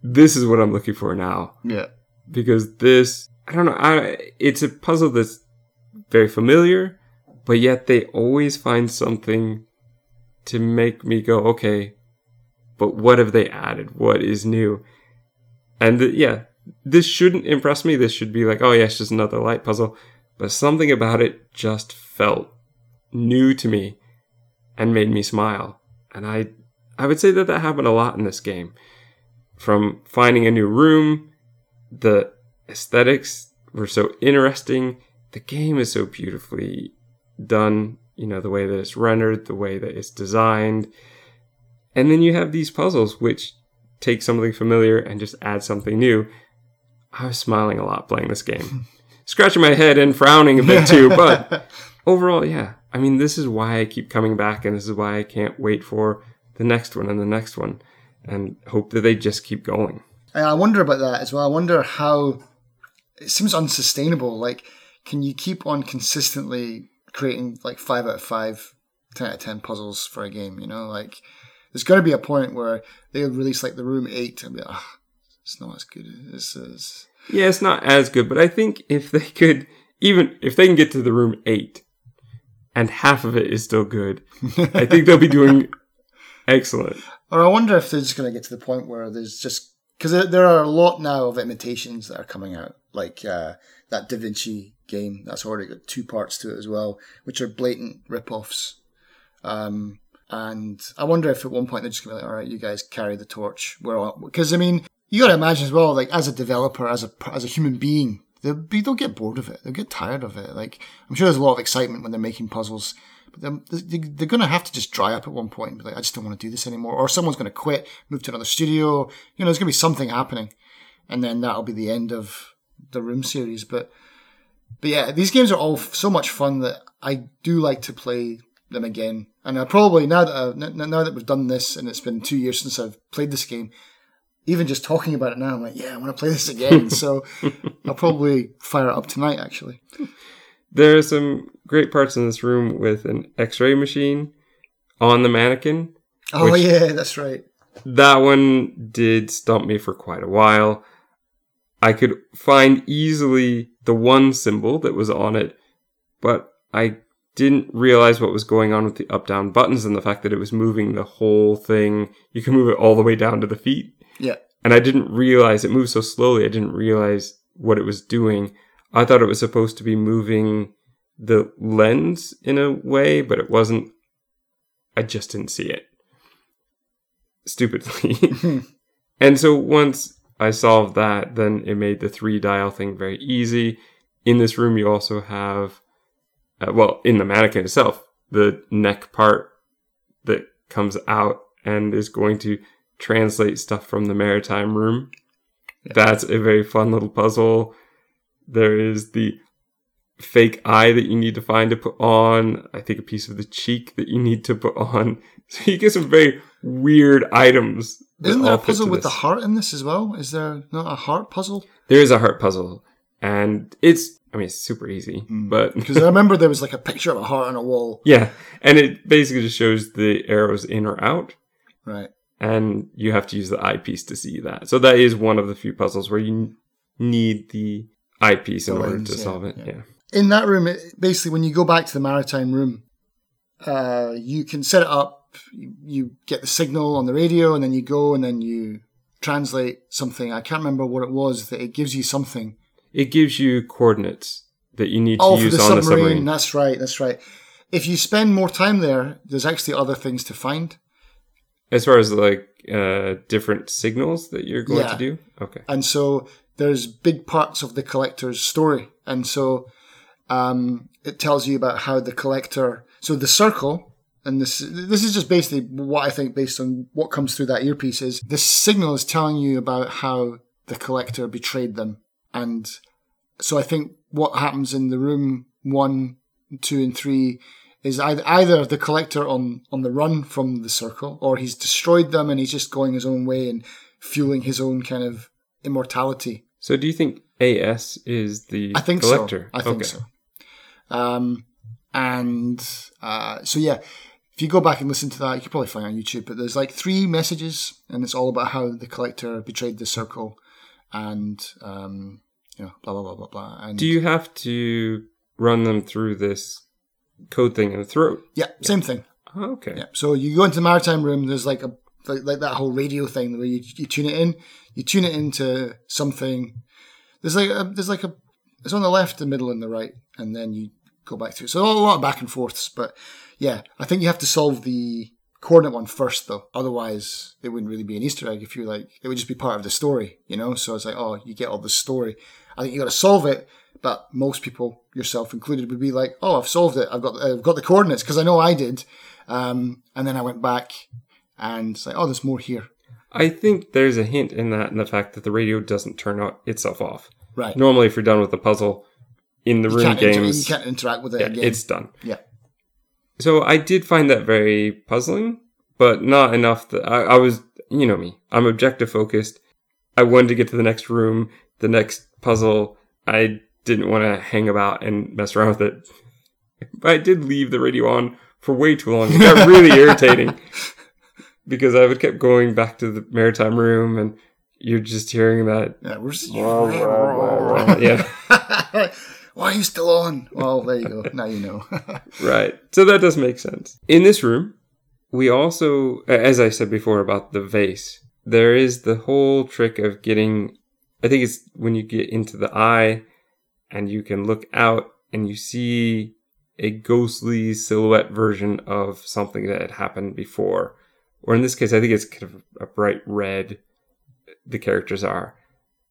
This is what I'm looking for now Yeah. Because this I don't know. I, it's a puzzle that's very familiar, but yet they always find something to make me go, okay, but what have they added? What is new? And th- yeah, this shouldn't impress me. This should be like, oh yeah, it's just another light puzzle. But something about it just felt new to me and made me smile. And I, I would say that that happened a lot in this game. From finding a new room, the aesthetics were so interesting. The game is so beautifully done. You know, the way that it's rendered, the way that it's designed. And then you have these puzzles which take something familiar and just add something new. I was smiling a lot playing this game. Scratching my head and frowning a bit too, but overall, yeah. I mean, this is why I keep coming back and this is why I can't wait for the next one and the next one and hope that they just keep going. And I wonder about that as well. I wonder how it seems unsustainable. Like, can you keep on consistently creating like five out of five, 10 out of 10 puzzles for a game? You know, like, there's got to be a point where they'll release like the Room 8 and be like, oh, it's not as good as this is. Yeah, it's not as good, but I think if they could, even if they can get to the room eight and half of it is still good, I think they'll be doing excellent. Or I wonder if they're just going to get to the point where there's just because there, are a lot now of imitations that are coming out, like uh, that Da Vinci game that's already got two parts to it as well, which are blatant rip-offs. Um, and I wonder if at one point they're just going to be like, "All right, you guys carry the torch." We're because I mean, you got to imagine as well, like as a developer, as a as a human being, they'll be they'll get bored of it. They'll get tired of it. Like I'm sure there's a lot of excitement when they're making puzzles. But then they- they're going to have to just dry up at one point and be like, I just don't want to do this anymore. Or someone's going to quit, move to another studio. You know, there's going to be something happening. And then that'll be the end of the Room series. But, but yeah, these games are all f- so much fun that I do like to play them again. And I probably, now that, uh, n- now that we've done this and it's been two years since I've played this game, even just talking about it now, I'm like, yeah, I want to play this again. so I'll probably fire it up tonight, actually. There are some great parts in this room with an X-ray machine on the mannequin. Oh, yeah, that's right. That one did stump me for quite a while. I could find easily the one symbol that was on it, but I didn't realize what was going on with the up down buttons and the fact that it was moving the whole thing. You can move it all the way down to the feet. Yeah. And I didn't realize it moved so slowly. I didn't realize what it was doing. I thought it was supposed to be moving the lens in a way, but it wasn't. I just didn't see it. Stupidly. and so once I solved that, then it made the three dial thing very easy. In this room, you also have, uh, well, in the mannequin itself, the neck part that comes out and is going to translate stuff from the maritime room. Yeah. That's a very fun little puzzle. There is the fake eye that you need to find to put on. I think a piece of the cheek that you need to put on. So you get some very weird items. Isn't there a puzzle with this. the heart in this as well? Is there not a heart puzzle? There is a heart puzzle, and it's I mean it's super easy, mm. but because I remember there was like a picture of a heart on a wall. Yeah, and it basically just shows the arrows in or out. Right. And you have to use the eyepiece to see that. So that is one of the few puzzles where you need the eyepiece in order lens, to yeah, solve it. yeah. yeah in that room, it, basically, when you go back to the maritime room, uh, you can set it up. You, you, get the signal on the radio, and then you go and then you translate something. I can't remember what it was. That it gives you something. It gives you coordinates that you need to oh, use the on submarine. the submarine. That's right. That's right. If you spend more time there, there's actually other things to find. As far as like uh, different signals that you're going yeah. to do, okay. And so there's big parts of the collector's story, and so um, it tells you about how the collector. So the circle, and this this is just basically what I think based on what comes through that earpiece is the signal is telling you about how the collector betrayed them, and so I think what happens in the room one, two, and three is either the collector on on the run from the circle, or he's destroyed them and he's just going his own way and fueling his own kind of immortality. So, do you think AS is the I think collector? So. I think okay. so. Um, and uh, so yeah, if you go back and listen to that, you can probably find it on YouTube. But there's like three messages, and it's all about how the collector betrayed the circle, and um, you know, blah blah blah blah blah. And do you have to run them through this code thing in the throat? Yeah, yeah. same thing. Oh, okay. Yeah. So you go into the maritime room. There's like a like, like that whole radio thing where you, you tune it in. You tune it into something. There's like a, there's like a it's on the left, the middle, and the right, and then you go back through. So a lot of back and forths, but yeah, I think you have to solve the coordinate one first, though. Otherwise, it wouldn't really be an Easter egg if you like. It would just be part of the story, you know. So it's like, oh, you get all the story. I think you got to solve it, but most people, yourself included, would be like, oh, I've solved it. I've got I've got the coordinates because I know I did. Um, and then I went back and it's like, oh, there's more here. I think there's a hint in that in the fact that the radio doesn't turn itself off. Right. Normally, if you're done with the puzzle, in the you room games. Inter- you can't interact with it yeah, again. It's done. Yeah. So I did find that very puzzling, but not enough that I, I was, you know me, I'm objective focused. I wanted to get to the next room, the next puzzle. I didn't want to hang about and mess around with it. But I did leave the radio on for way too long. It got really irritating because I would kept going back to the maritime room and you're just hearing that. Yeah, we're yeah. why are you still on? Well, there you go. now you know. right. So that does make sense. In this room, we also, as I said before about the vase, there is the whole trick of getting, I think it's when you get into the eye and you can look out and you see a ghostly silhouette version of something that had happened before. Or in this case, I think it's kind of a bright red, the characters are.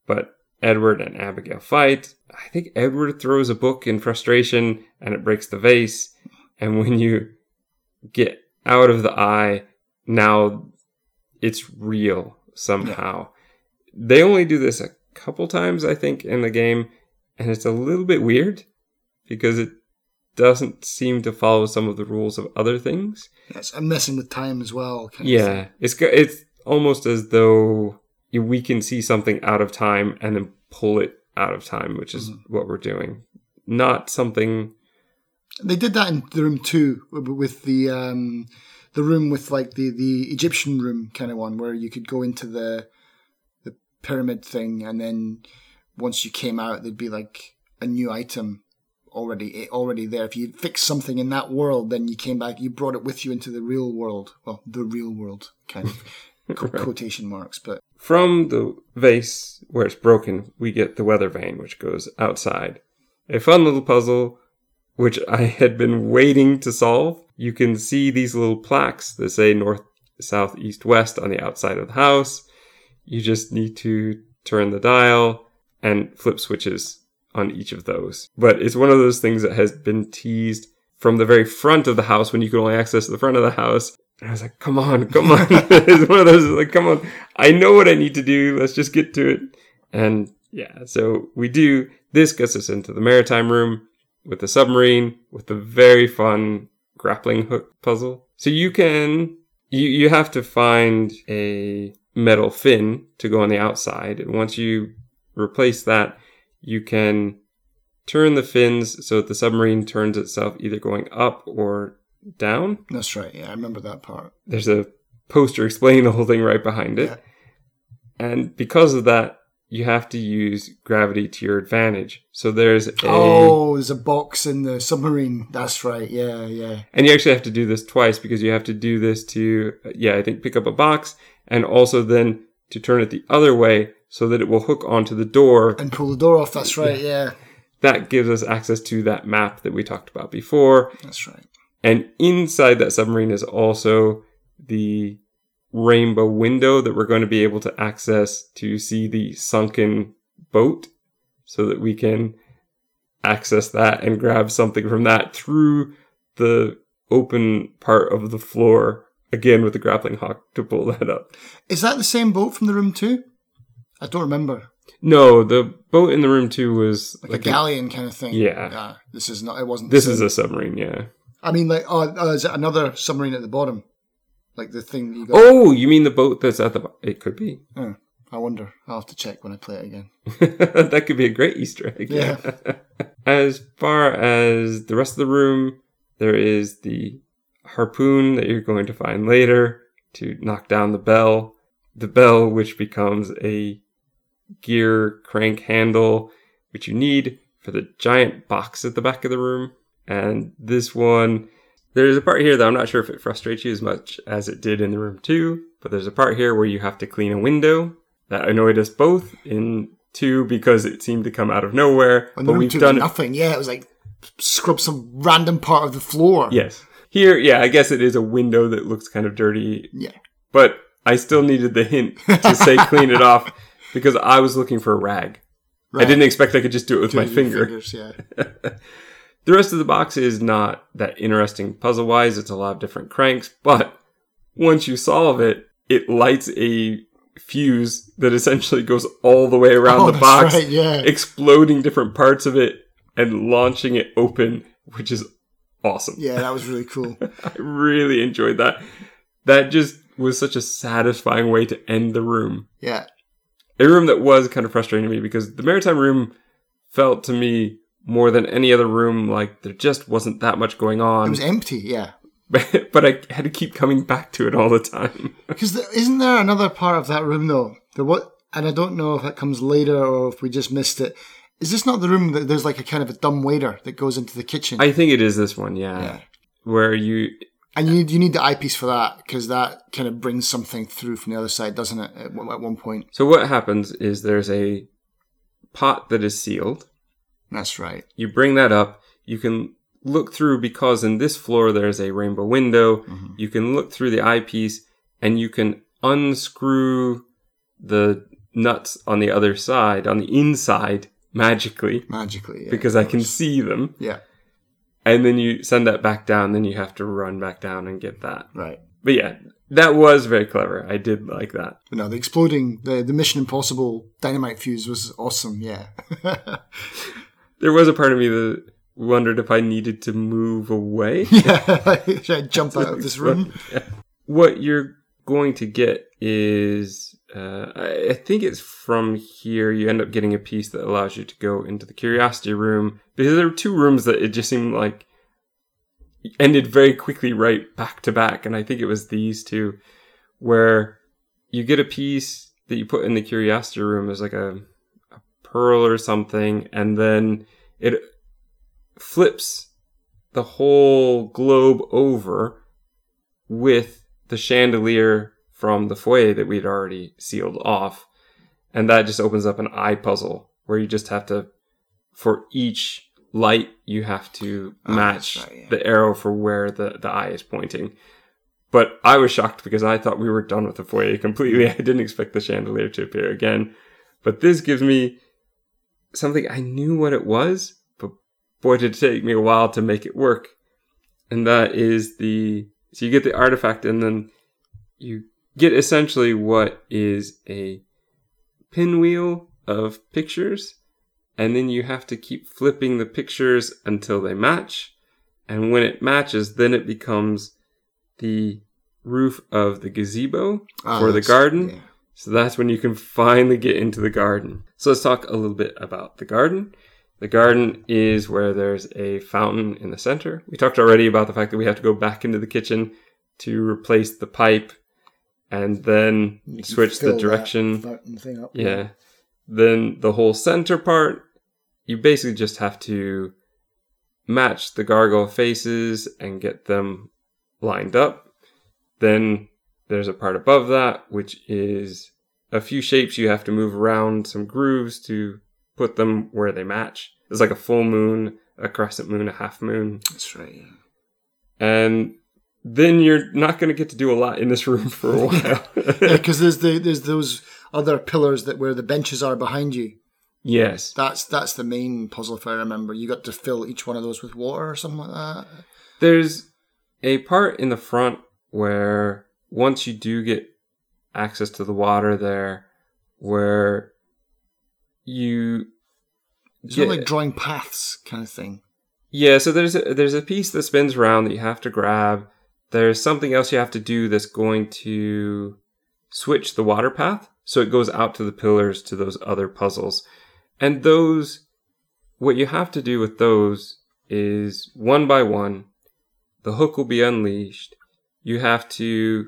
But Edward and Abigail fight. I think Edward throws a book in frustration and it breaks the vase. And when you get out of the eye, now it's real somehow. Yeah. They only do this a couple times, I think, in the game. And it's a little bit weird because it doesn't seem to follow some of the rules of other things. Yes, I'm messing with time as well. yeah, it's it's almost as though we can see something out of time and then pull it out of time, which is mm-hmm. what we're doing. Not something. They did that in the room two, with the um, the room with like the the Egyptian room kind of one, where you could go into the the pyramid thing, and then once you came out, there'd be like a new item already eh, already there. If you fix something in that world, then you came back, you brought it with you into the real world. Well, the real world, kind of. quotation marks, but from the vase where it's broken, we get the weather vane, which goes outside. A fun little puzzle which I had been waiting to solve. You can see these little plaques that say north, south, east, west on the outside of the house. You just need to turn the dial and flip switches on each of those. But it's one of those things that has been teased from the very front of the house when you can only access the front of the house. And I was like, come on, come on. it's one of those like, come on. I know what I need to do. Let's just get to it. And yeah, so we do. This gets us into the maritime room with the submarine, with the very fun grappling hook puzzle. So you can, you, you have to find a metal fin to go on the outside. And once you replace that, you can turn the fins so that the submarine turns itself either going up or down. That's right. Yeah, I remember that part. There's a poster explaining the whole thing right behind it. Yeah. And because of that, you have to use gravity to your advantage. So there's a, Oh, there's a box in the submarine. That's right. Yeah, yeah. and you actually have to do this twice because you have to do this to, yeah, I think pick up a box and also then to turn it the other way so that it will hook onto the door. And pull the door off. That's right. Yeah, That gives us access to that map that we talked about before. that's right. And inside that submarine is also the rainbow window that we're going to be able to access to see the sunken boat so that we can access that and grab something from that through the open part of the floor again with the grappling hook to pull that up. Is that the same boat from the room two? I don't remember. No, the boat in the room two was Like, like, a galleon kind of thing. Yeah. Yeah. This is not. It wasn't. this is a submarine, yeah. I mean, like, oh, oh, is it another submarine at the bottom? Like the thing you got. Oh, you mean the boat that's at the bo- it could be. Oh, I wonder. I'll have to check when I play it again. that could be a great Easter egg. Yeah. as far as the rest of the room, there is the harpoon that you're going to find later to knock down the bell. The bell, which becomes a gear crank handle, which you need for the giant box at the back of the room. And this one, there's a part here that I'm not sure if it frustrates you as much as it did in the room two, but there's a part here where you have to clean a window that annoyed us both in two because it seemed to come out of nowhere. When but we've done nothing. Yeah, it was like scrub some random part of the floor. Yes. Here, yeah, I guess it is a window that looks kind of dirty, Yeah. but I still needed the hint to say clean it off because I was looking for a rag. I didn't expect I could just do it with my finger. fingers, yeah. The rest of the box is not that interesting puzzle wise. It's a lot of different cranks, but once you solve it, it lights a fuse that essentially goes all the way around Oh, the box, right, yeah. exploding different parts of it and launching it open, which is awesome. Yeah, that was really cool. I really enjoyed that. That just was such a satisfying way to end the room. Yeah. A room that was kind of frustrating to me because the maritime room felt to me more than any other room like there just wasn't that much going on. It was empty, yeah. But, but I had to keep coming back to it all the time. Because there, isn't there another part of that room though? There what? And I don't know if it comes later or if we just missed it. Is this not the room that there's like a kind of a dumb waiter that goes into the kitchen? I think it is this one, yeah. Yeah. Where you and you need you need the eyepiece for that because that kind of brings something through from the other side, doesn't it? At, at one point. So what happens is there's a pot that is sealed. That's right. You bring that up. You can look through because in this floor there's a rainbow window. Mm-hmm. You can look through the eyepiece and you can unscrew the nuts on the other side, on the inside, magically Magically, yeah, because I can see them. Yeah. And then you send that back down. Then you have to run back down and get that. Right. But yeah, that was very clever. I did like that. But no, the exploding, the, the Mission Impossible dynamite fuse was awesome. Yeah. There was a part of me that wondered if I needed to move away. yeah. Should I jump out of this room? what you're going to get is uh, I think it's from here you end up getting a piece that allows you to go into the curiosity room. Because there were two rooms that it just seemed like ended very quickly right back to back and I think it was these two where you get a piece that you put in the curiosity room as like a, a pearl or something and then it flips the whole globe over with the chandelier from the foyer that we'd already sealed off. And that just opens up an eye puzzle where you just have to, for each light, you have to Oh, match right, yeah. the arrow for where the, the eye is pointing. But I was shocked because I thought we were done with the foyer completely. I didn't expect the chandelier to appear again. But this gives me something I knew what it was, but boy, did it take me a while to make it work. And that is the so you get the artifact and then you get essentially what is a pinwheel of pictures and then you have to keep flipping the pictures until they match and when it matches then it becomes the roof of the gazebo Ah, for the garden yeah. so that's when you can finally get into the garden. So let's talk a little bit about the garden. The garden is where there's a fountain in the center. We talked already about the fact that we have to go back into the kitchen to replace the pipe and then You switch the direction. up. Yeah. Then the whole center part, you basically just have to match the gargoyle faces and get them lined up. Then there's a part above that, which is a few shapes you have to move around some grooves to put them where they match. It's like a full moon, a crescent moon, a half moon. That's right. Yeah. And then you're not going to get to do a lot in this room for a while. Yeah, because there's the there's those other pillars that where the benches are behind you. yes. That's that's the main puzzle if I remember. You got to fill each one of those with water or something like that. There's a part in the front where once you do get access to the water there, where you It's get- not like drawing paths kind of thing. yeah, so there's a, there's a piece that spins around that you have to grab. There's something else you have to do that's going to switch the water path so it goes out to the pillars to those other puzzles. And those what you have to do with those is one by one the hook will be unleashed. You have to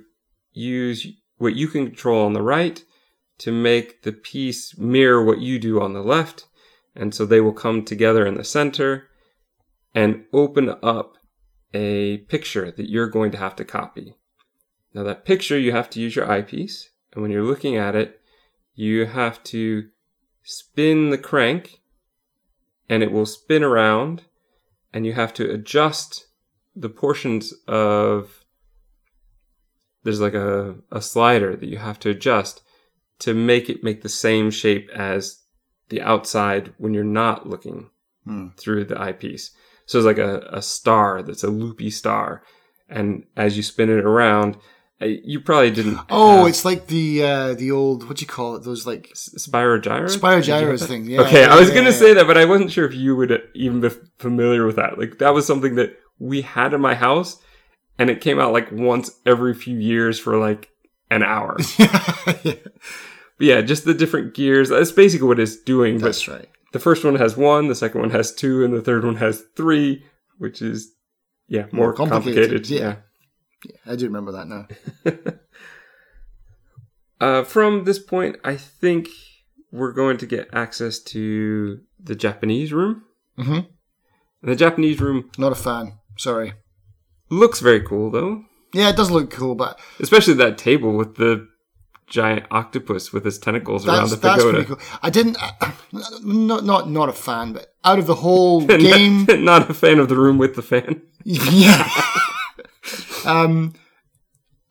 use what you can control on the right to make the piece mirror what you do on the left. And so they will come together in the center and open up a picture that you're going to have to copy. Now, that picture, you have to use your eyepiece. And when you're looking at it, you have to spin the crank and it will spin around. And you have to adjust the portions of. There's like a, a slider that you have to adjust to make it make the same shape as the outside when you're not looking Hmm. through the eyepiece. So it's like a, a star that's a loopy star. And as you spin it around, uh, you probably didn't. Oh, have it's like the uh, the old what do you call it? Those like S- Spirogyra? Spirogyras Did you have that? thing, yeah, okay, I was yeah, going to yeah. say that, but I wasn't sure if you would uh, even be familiar with that. Like, that was something that we had in my house, and it came out like once every few years for like an hour. yeah, but yeah, just the different gears. That's basically what it's doing. But that's right. The first one has one, the second one has two, and the third one has three, which is yeah more, More complicated, complicated. yeah. Yeah. Yeah, I do remember that now. Uh, from this point, I think we're going to get access to the Japanese room. Mm-hmm. And the Japanese room Not a fan. Sorry. looks very cool, though, Yeah, it does look cool, but especially that table with the giant octopus with his tentacles around the that's pagoda. pretty cool. I didn't. Uh, not not not a fan, but out of the whole game, Not a fan of the room with the fan. yeah. um,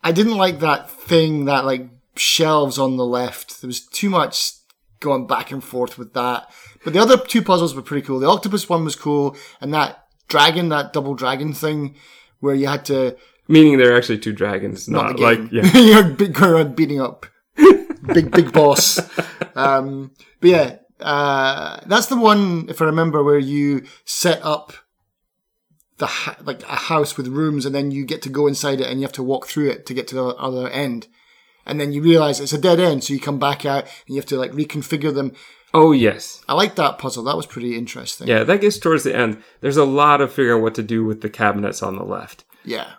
I didn't like that thing that like shelves on the left. There was too much going back and forth with that. But the other two puzzles were pretty cool. The octopus one was cool, and that dragon, that double dragon thing, where you had to Meaning there are actually two dragons, not not, like yeah. You're big, going around beating up big big boss. Um, but yeah, uh, that's the one if I remember where you set up the ha- like a house with rooms, and then you get to go inside it, and you have to walk through it to get to the other end. And then you realize it's a dead end, so you come back out and you have to like reconfigure them. Oh yes, I like that puzzle. That was pretty interesting. yeah. That gets towards the end. There's a lot of figuring out what to do with the cabinets on the left. Yeah.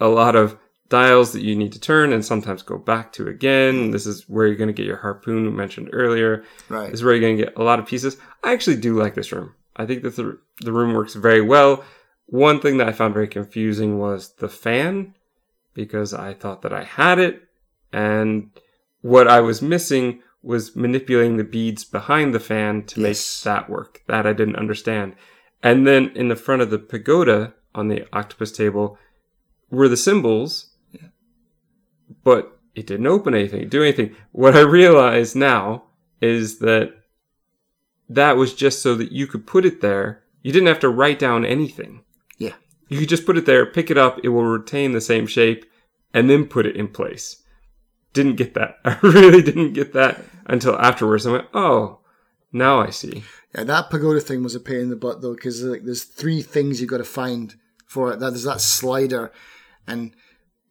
A lot of dials that you need to turn and sometimes go back to again. This is where you're going to get your harpoon we mentioned earlier. Right. This is where you're going to get a lot of pieces. I actually do like this room. I think that the, the room works very well. One thing that I found very confusing was the fan because I thought that I had it and what I was missing was manipulating the beads behind the fan to Yes. make that work. That I didn't understand. And then in the front of the pagoda on the octopus table were the symbols, but it didn't open anything, do anything. What I realize now is that that was just so that you could put it there. You didn't have to write down anything. Yeah. You could just put it there, pick it up, it will retain the same shape, and then put it in place. Didn't get that. I really didn't get that until afterwards. I went, oh, now I see. Yeah, that pagoda thing was a pain in the butt though, because like there's three things you've got to find for it. That there's that slider, and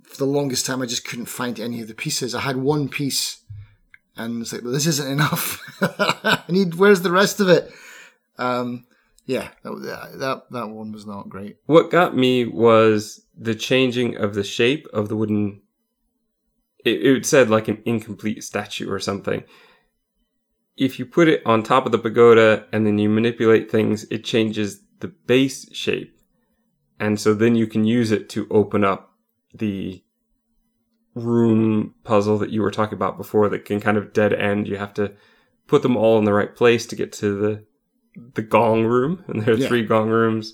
for the longest time I just couldn't find any of the pieces. I had one piece, and it's like, well, this isn't enough. I need. Where's the rest of it? Um, yeah, that, that that one was not great. What got me was the changing of the shape of the wooden. It, it said like an incomplete statue or something. If you put it on top of the pagoda and then you manipulate things, it changes the base shape. And so then you can use it to open up the room puzzle that you were talking about before that can kind of dead end. You have to put them all in the right place to get to the the gong room, and there are Yeah. three gong rooms.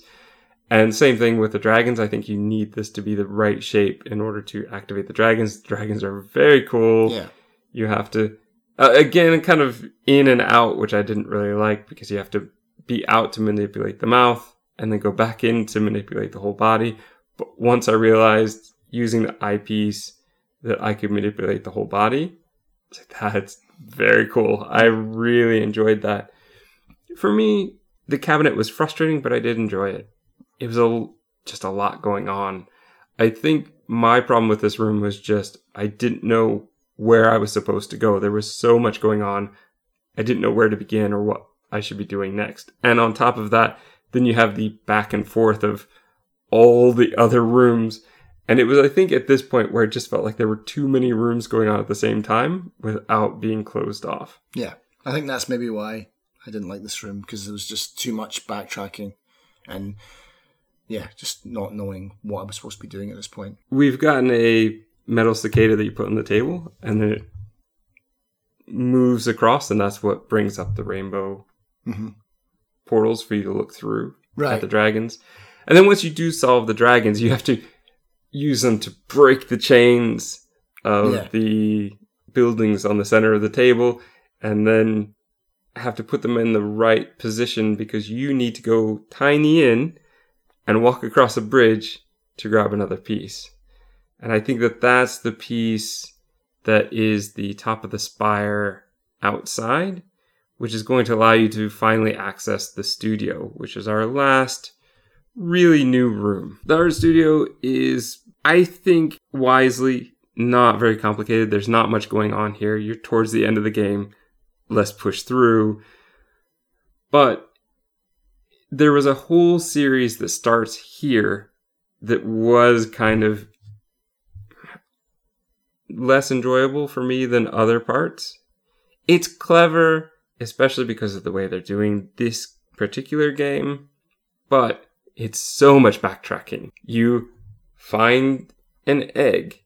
And same thing with the dragons. I think you need this to be the right shape in order to activate the dragons. The dragons are very cool. Yeah, You have to, uh, again, kind of in and out, which I didn't really like because you have to be out to manipulate the mouth and then go back in to manipulate the whole body. But once I realized using the eyepiece that I could manipulate the whole body, that's very cool. I really enjoyed that. For me, the cabinet was frustrating, but I did enjoy it. It was a, just a lot going on. I think my problem with this room was just I didn't know where I was supposed to go. There was so much going on. I didn't know where to begin or what I should be doing next. And on top of that, then you have the back and forth of all the other rooms. And it was, I think, at this point where it just felt like there were too many rooms going on at the same time without being closed off. yeah. I think that's maybe why I didn't like this room because there was just too much backtracking, and yeah, just not knowing what I was supposed to be doing at this point. We've gotten a metal cicada that you put on the table, and then it moves across, and that's what brings up the rainbow Mhm. Portals for you to look through at the dragons. And then once you do solve the dragons, you have to use them to break the chains of Yeah. the buildings on the center of the table, and then have to put them in the right position because you need to go tiny in and walk across a bridge to grab another piece. And I think that that's the piece that is the top of the spire outside, which is going to allow you to finally access the studio, which is our last really new room. The art studio is, I think, wisely not very complicated. There's not much going on here. You're towards the end of the game. Let's push through. But there was a whole series that starts here that was kind of less enjoyable for me than other parts. It's clever, especially because of the way they're doing this particular game, but it's so much backtracking. You find an egg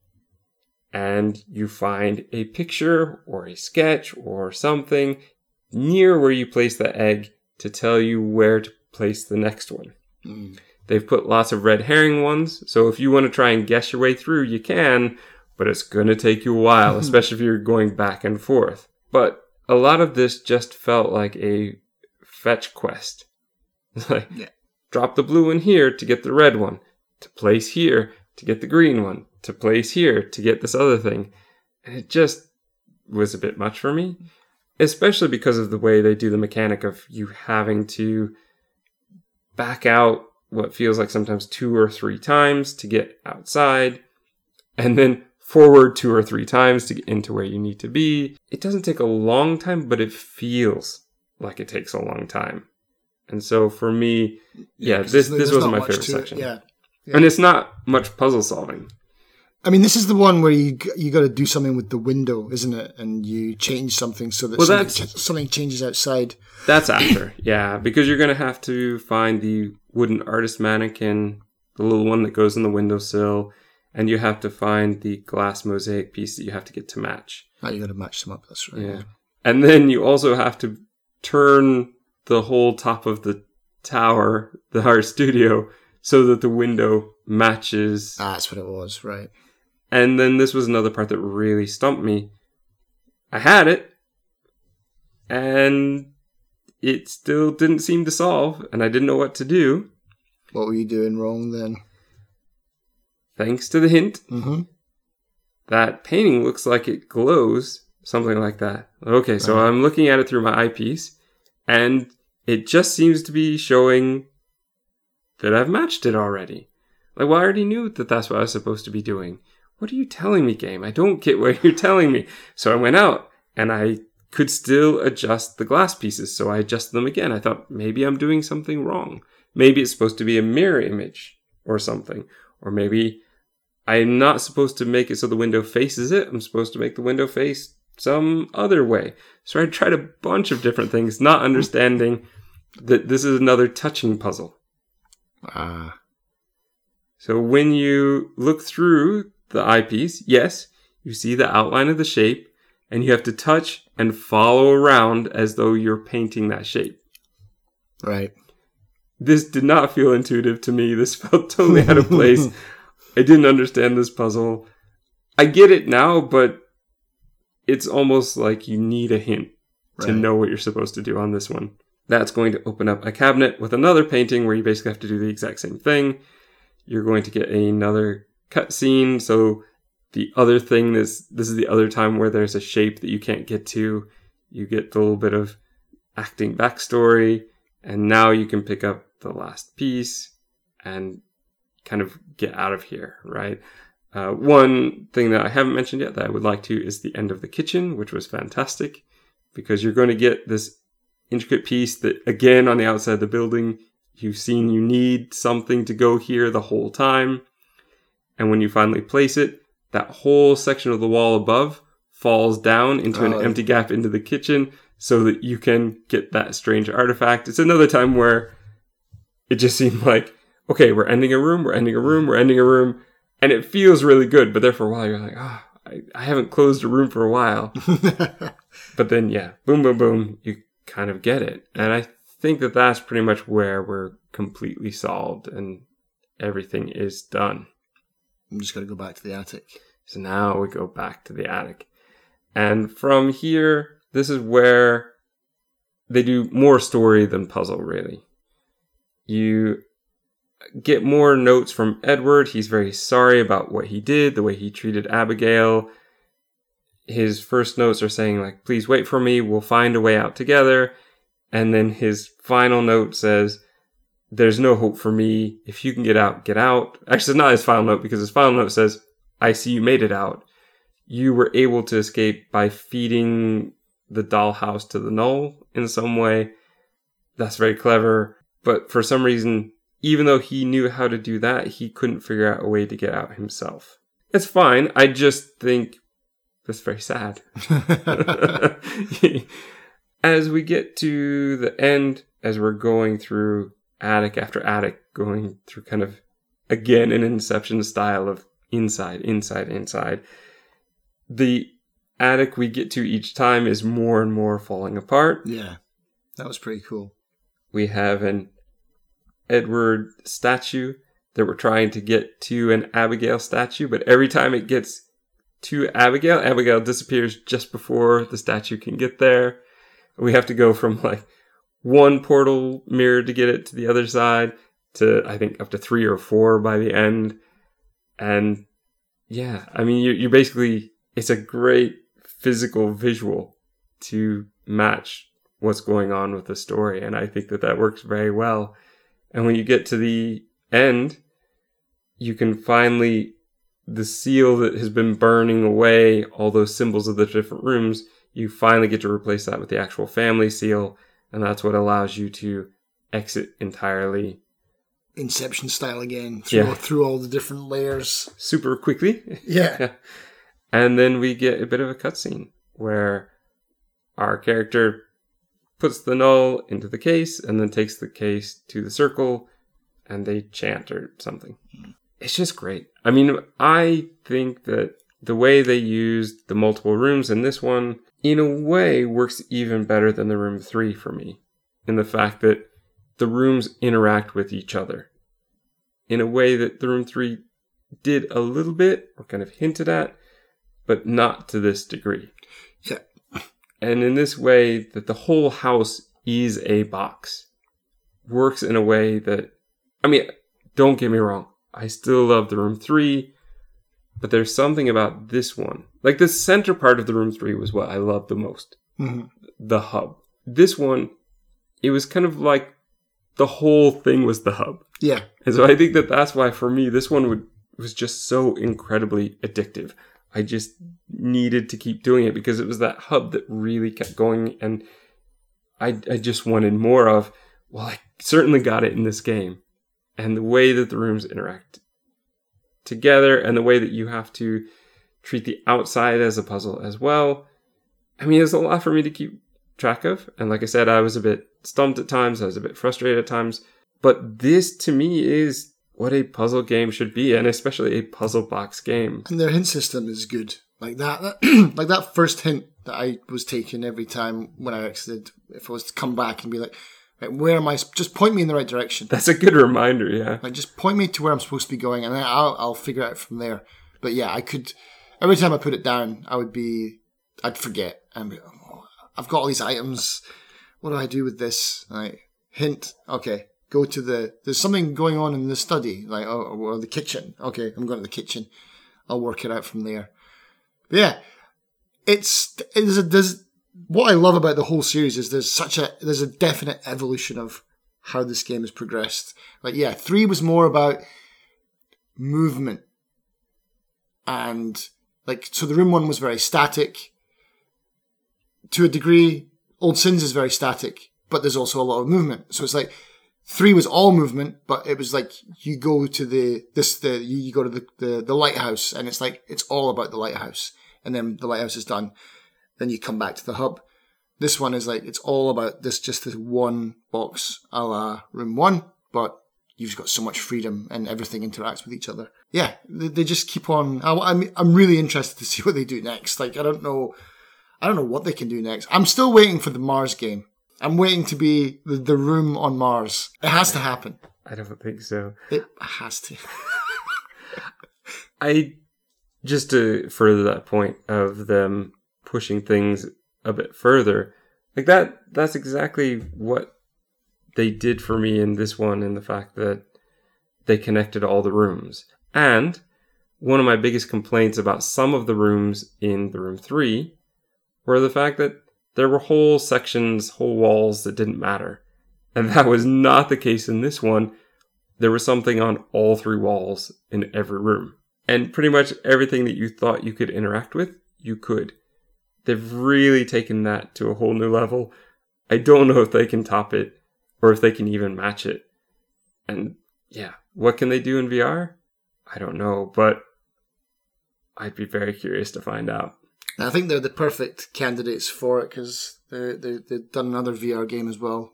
and you find a picture or a sketch or something near where you place the egg to tell you where to place the next one. Mm. They've put lots of red herring ones, so if you want to try and guess your way through, you can, but it's going to take you a while, especially if you're going back and forth. But a lot of this just felt like a fetch quest. like, Yeah. drop the blue one here to get the red one, to place here to get the green one, to place here to get this other thing. And it just was a bit much for me, especially because of the way they do the mechanic of you having to back out what feels like sometimes two or three times to get outside, and then forward two or three times to get into where you need to be. It doesn't take a long time, but it feels like it takes a long time. And so for me, yeah, 'cause this this wasn't my favorite section. Yeah. And it's not much puzzle solving. I mean, this is the one where you you got to do something with the window, isn't it? And you change something so that Well, something, ch- something changes outside. That's after, yeah, because you're gonna have to find the wooden artist mannequin, the little one that goes in the windowsill, and you have to find the glass mosaic piece that you have to get to match. Oh, you got to match them up. That's right. Yeah. And then you also have to turn the whole top of the tower, the art studio, so that the window matches. Ah, that's what it was, right? And then this was another part that really stumped me. I had it, and it still didn't seem to solve, and I didn't know what to do. What were you doing wrong then? Thanks to the hint, Mm-hmm. that painting looks like it glows, something like that. Okay, so Right. I'm looking at it through my eyepiece, and it just seems to be showing that I've matched it already. Like, well, I already knew that that's what I was supposed to be doing. What are you telling me, game? I don't get what you're telling me. So I went out, and I could still adjust the glass pieces, so I adjusted them again. I thought maybe I'm doing something wrong. Maybe it's supposed to be a mirror image or something. Or maybe I'm not supposed to make it so the window faces it. I'm supposed to make the window face some other way. So I tried a bunch of different things, not understanding that this is another touching puzzle. Ah, So when you look through the eyepiece, yes, you see the outline of the shape, and you have to touch and follow around as though you're painting that shape. right. This did not feel intuitive to me. This felt totally out of place. I didn't understand this puzzle. I get it now, but it's almost like you need a hint to know what you're supposed to do on this one. That's going to open up a cabinet with another painting where you basically have to do the exact same thing. You're going to get another cutscene. So the other thing is this is the other time where there's a shape that you can't get to. You get a little bit of acting backstory, and now you can pick up the last piece and kind of get out of here, right? Uh, one thing that I haven't mentioned yet that I would like to is the end of the kitchen, which was fantastic because you're going to get this intricate piece that, again, on the outside of the building, you've seen you need something to go here the whole time. And when you finally place it, that whole section of the wall above falls down into Oh. an empty gap into the kitchen so that you can get that strange artifact. It's another time where it just seemed like, okay, we're ending a room, we're ending a room, we're ending a room. And it feels really good, but there for a while you're like, ah, I, I haven't closed a room for a while. But then, yeah, boom, boom, boom, you kind of get it. And I think that that's pretty much where we're completely solved and everything is done. I'm just going to go back to the attic. So now we go back to the attic. And from here, this is where they do more story than puzzle, really. You get more notes from Edward. He's very sorry about what he did, the way he treated Abigail. His first notes are saying, like, please wait for me, we'll find a way out together. And then his final note says, there's no hope for me. If you can get out, get out. Actually, not his final note because his final note says, I see you made it out. You were able to escape by feeding the dollhouse to the null in some way. That's very clever. But for some reason, even though he knew how to do that, he couldn't figure out a way to get out himself. It's fine. I just think that's very sad. as we get to the end, as we're going through attic after attic, going through kind of again an Inception style of inside, inside, inside, the attic we get to each time is more and more falling apart. yeah, that was pretty cool. We have an Edward statue that we're trying to get to an Abigail statue, but every time it gets to Abigail, Abigail disappears just before the statue can get there. We have to go from like one portal mirror to get it to the other side to I think up to three or four by the end. And yeah, I mean, you're, you're basically, it's a great physical visual to match what's going on with the story. And I think that that works very well. And when you get to the end, you can finally, the seal that has been burning away all those symbols of the different rooms, you finally get to replace that with the actual family seal. And that's what allows you to exit entirely Inception style again through Yeah. through all the different layers. super quickly. Yeah, And then we get a bit of a cutscene where our character puts the null into the case and then takes the case to the circle and they chant or something. It's just great. I mean, I think that the way they used the multiple rooms in this one, in a way, works even better than the room three for me. In the fact that the rooms interact with each other in a way that the room 3 did a little bit or kind of hinted at, but not to this degree. And in this way, that the whole house is a box works in a way that, I mean, don't get me wrong, I still love the room 3, but there's something about this one. Like the center part of the room 3 was what I loved the most Mhm. the hub. This one, it was kind of like the whole thing was the hub. Yeah. And so I think that that's why for me this one would was just so incredibly addictive. I just needed to keep doing it because it was that hub that really kept going and I I just wanted more of well I certainly got it in this game. And the way that the rooms interact together and the way that you have to treat the outside as a puzzle as well. I mean, it's a lot for me to keep track of. And like I said, I was a bit stumped at times, I was a bit frustrated at times. But this to me is what a puzzle game should be, and especially a puzzle box game. And their hint system is good. Like that, that like that first hint that I was taking every time when I exited, if I was to come back and be like, right, where am I? Just point me in the right direction. That's a good reminder, yeah. Like just point me to where I'm supposed to be going, and then I'll I'll figure it out from there. But yeah, I could. Every time I put it down, I would be, I'd forget. And be, oh, I've got all these items. What do I do with this? Like hint. Okay, go to the. There's something going on in the study, like oh, or the kitchen. Okay, I'm going to the kitchen. I'll work it out from there. But yeah, it's a there's what I love about the whole series is there's such a there's a definite evolution of how this game has progressed. Like yeah, three was more about movement and like so the room one was very static. To a degree, Old Sins is very static, but there's also a lot of movement. So it's like three was all movement, but it was like you go to the this the you, you go to the, the the lighthouse and it's like it's all about the lighthouse. And then the lighthouse is done. Then you come back to the hub. This one is like it's all about this just this one box a la room one, but you've got so much freedom and everything interacts with each other. Yeah, they, they just keep on. I, I'm I'm really interested to see what they do next. Like I don't know, I don't know what they can do next. I'm still waiting for the Mars game. I'm waiting to be the, the room on Mars. It has to happen. I don't think so. It has to. I just to further that point of them pushing things a bit further, like that that's exactly what they did for me in this one in the fact that they connected all the rooms. And one of my biggest complaints about some of the rooms in the room 3 were the fact that there were whole sections, whole walls that didn't matter. And that was not the case in this one. There was something on all three walls in every room. And pretty much everything that you thought you could interact with, you could. They've really taken that to a whole new level. I don't know if they can top it or if they can even match it. And yeah, what can they do in VR? I don't know, but I'd be very curious to find out. I think they're the perfect candidates for it because they, they, they've done another VR game as well.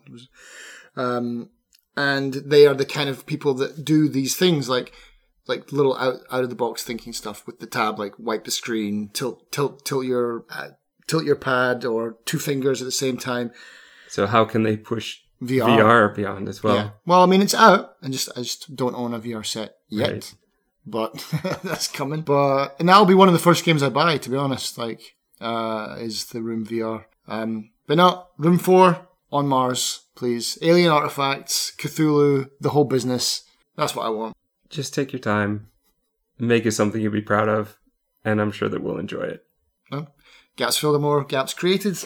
Um, and they are the kind of people that do these things like like little out, out of the box thinking stuff with the tab, like wipe the screen, tilt tilt tilt your uh, tilt your pad or two fingers at the same time. So how can they push VR. VR, beyond as well? yeah. Well, I mean, it's out. and just I just don't own a VR set yet. Right. But that's coming. But and that'll be one of the first games I buy, to be honest. Like, uh, is the Room VR. Um, but no, Room Four on Mars, please. Alien artifacts, Cthulhu, the whole business. That's what I want. Just take your time, make it something you'll be proud of, and I'm sure that we'll enjoy it. Gaps filled or more gaps created.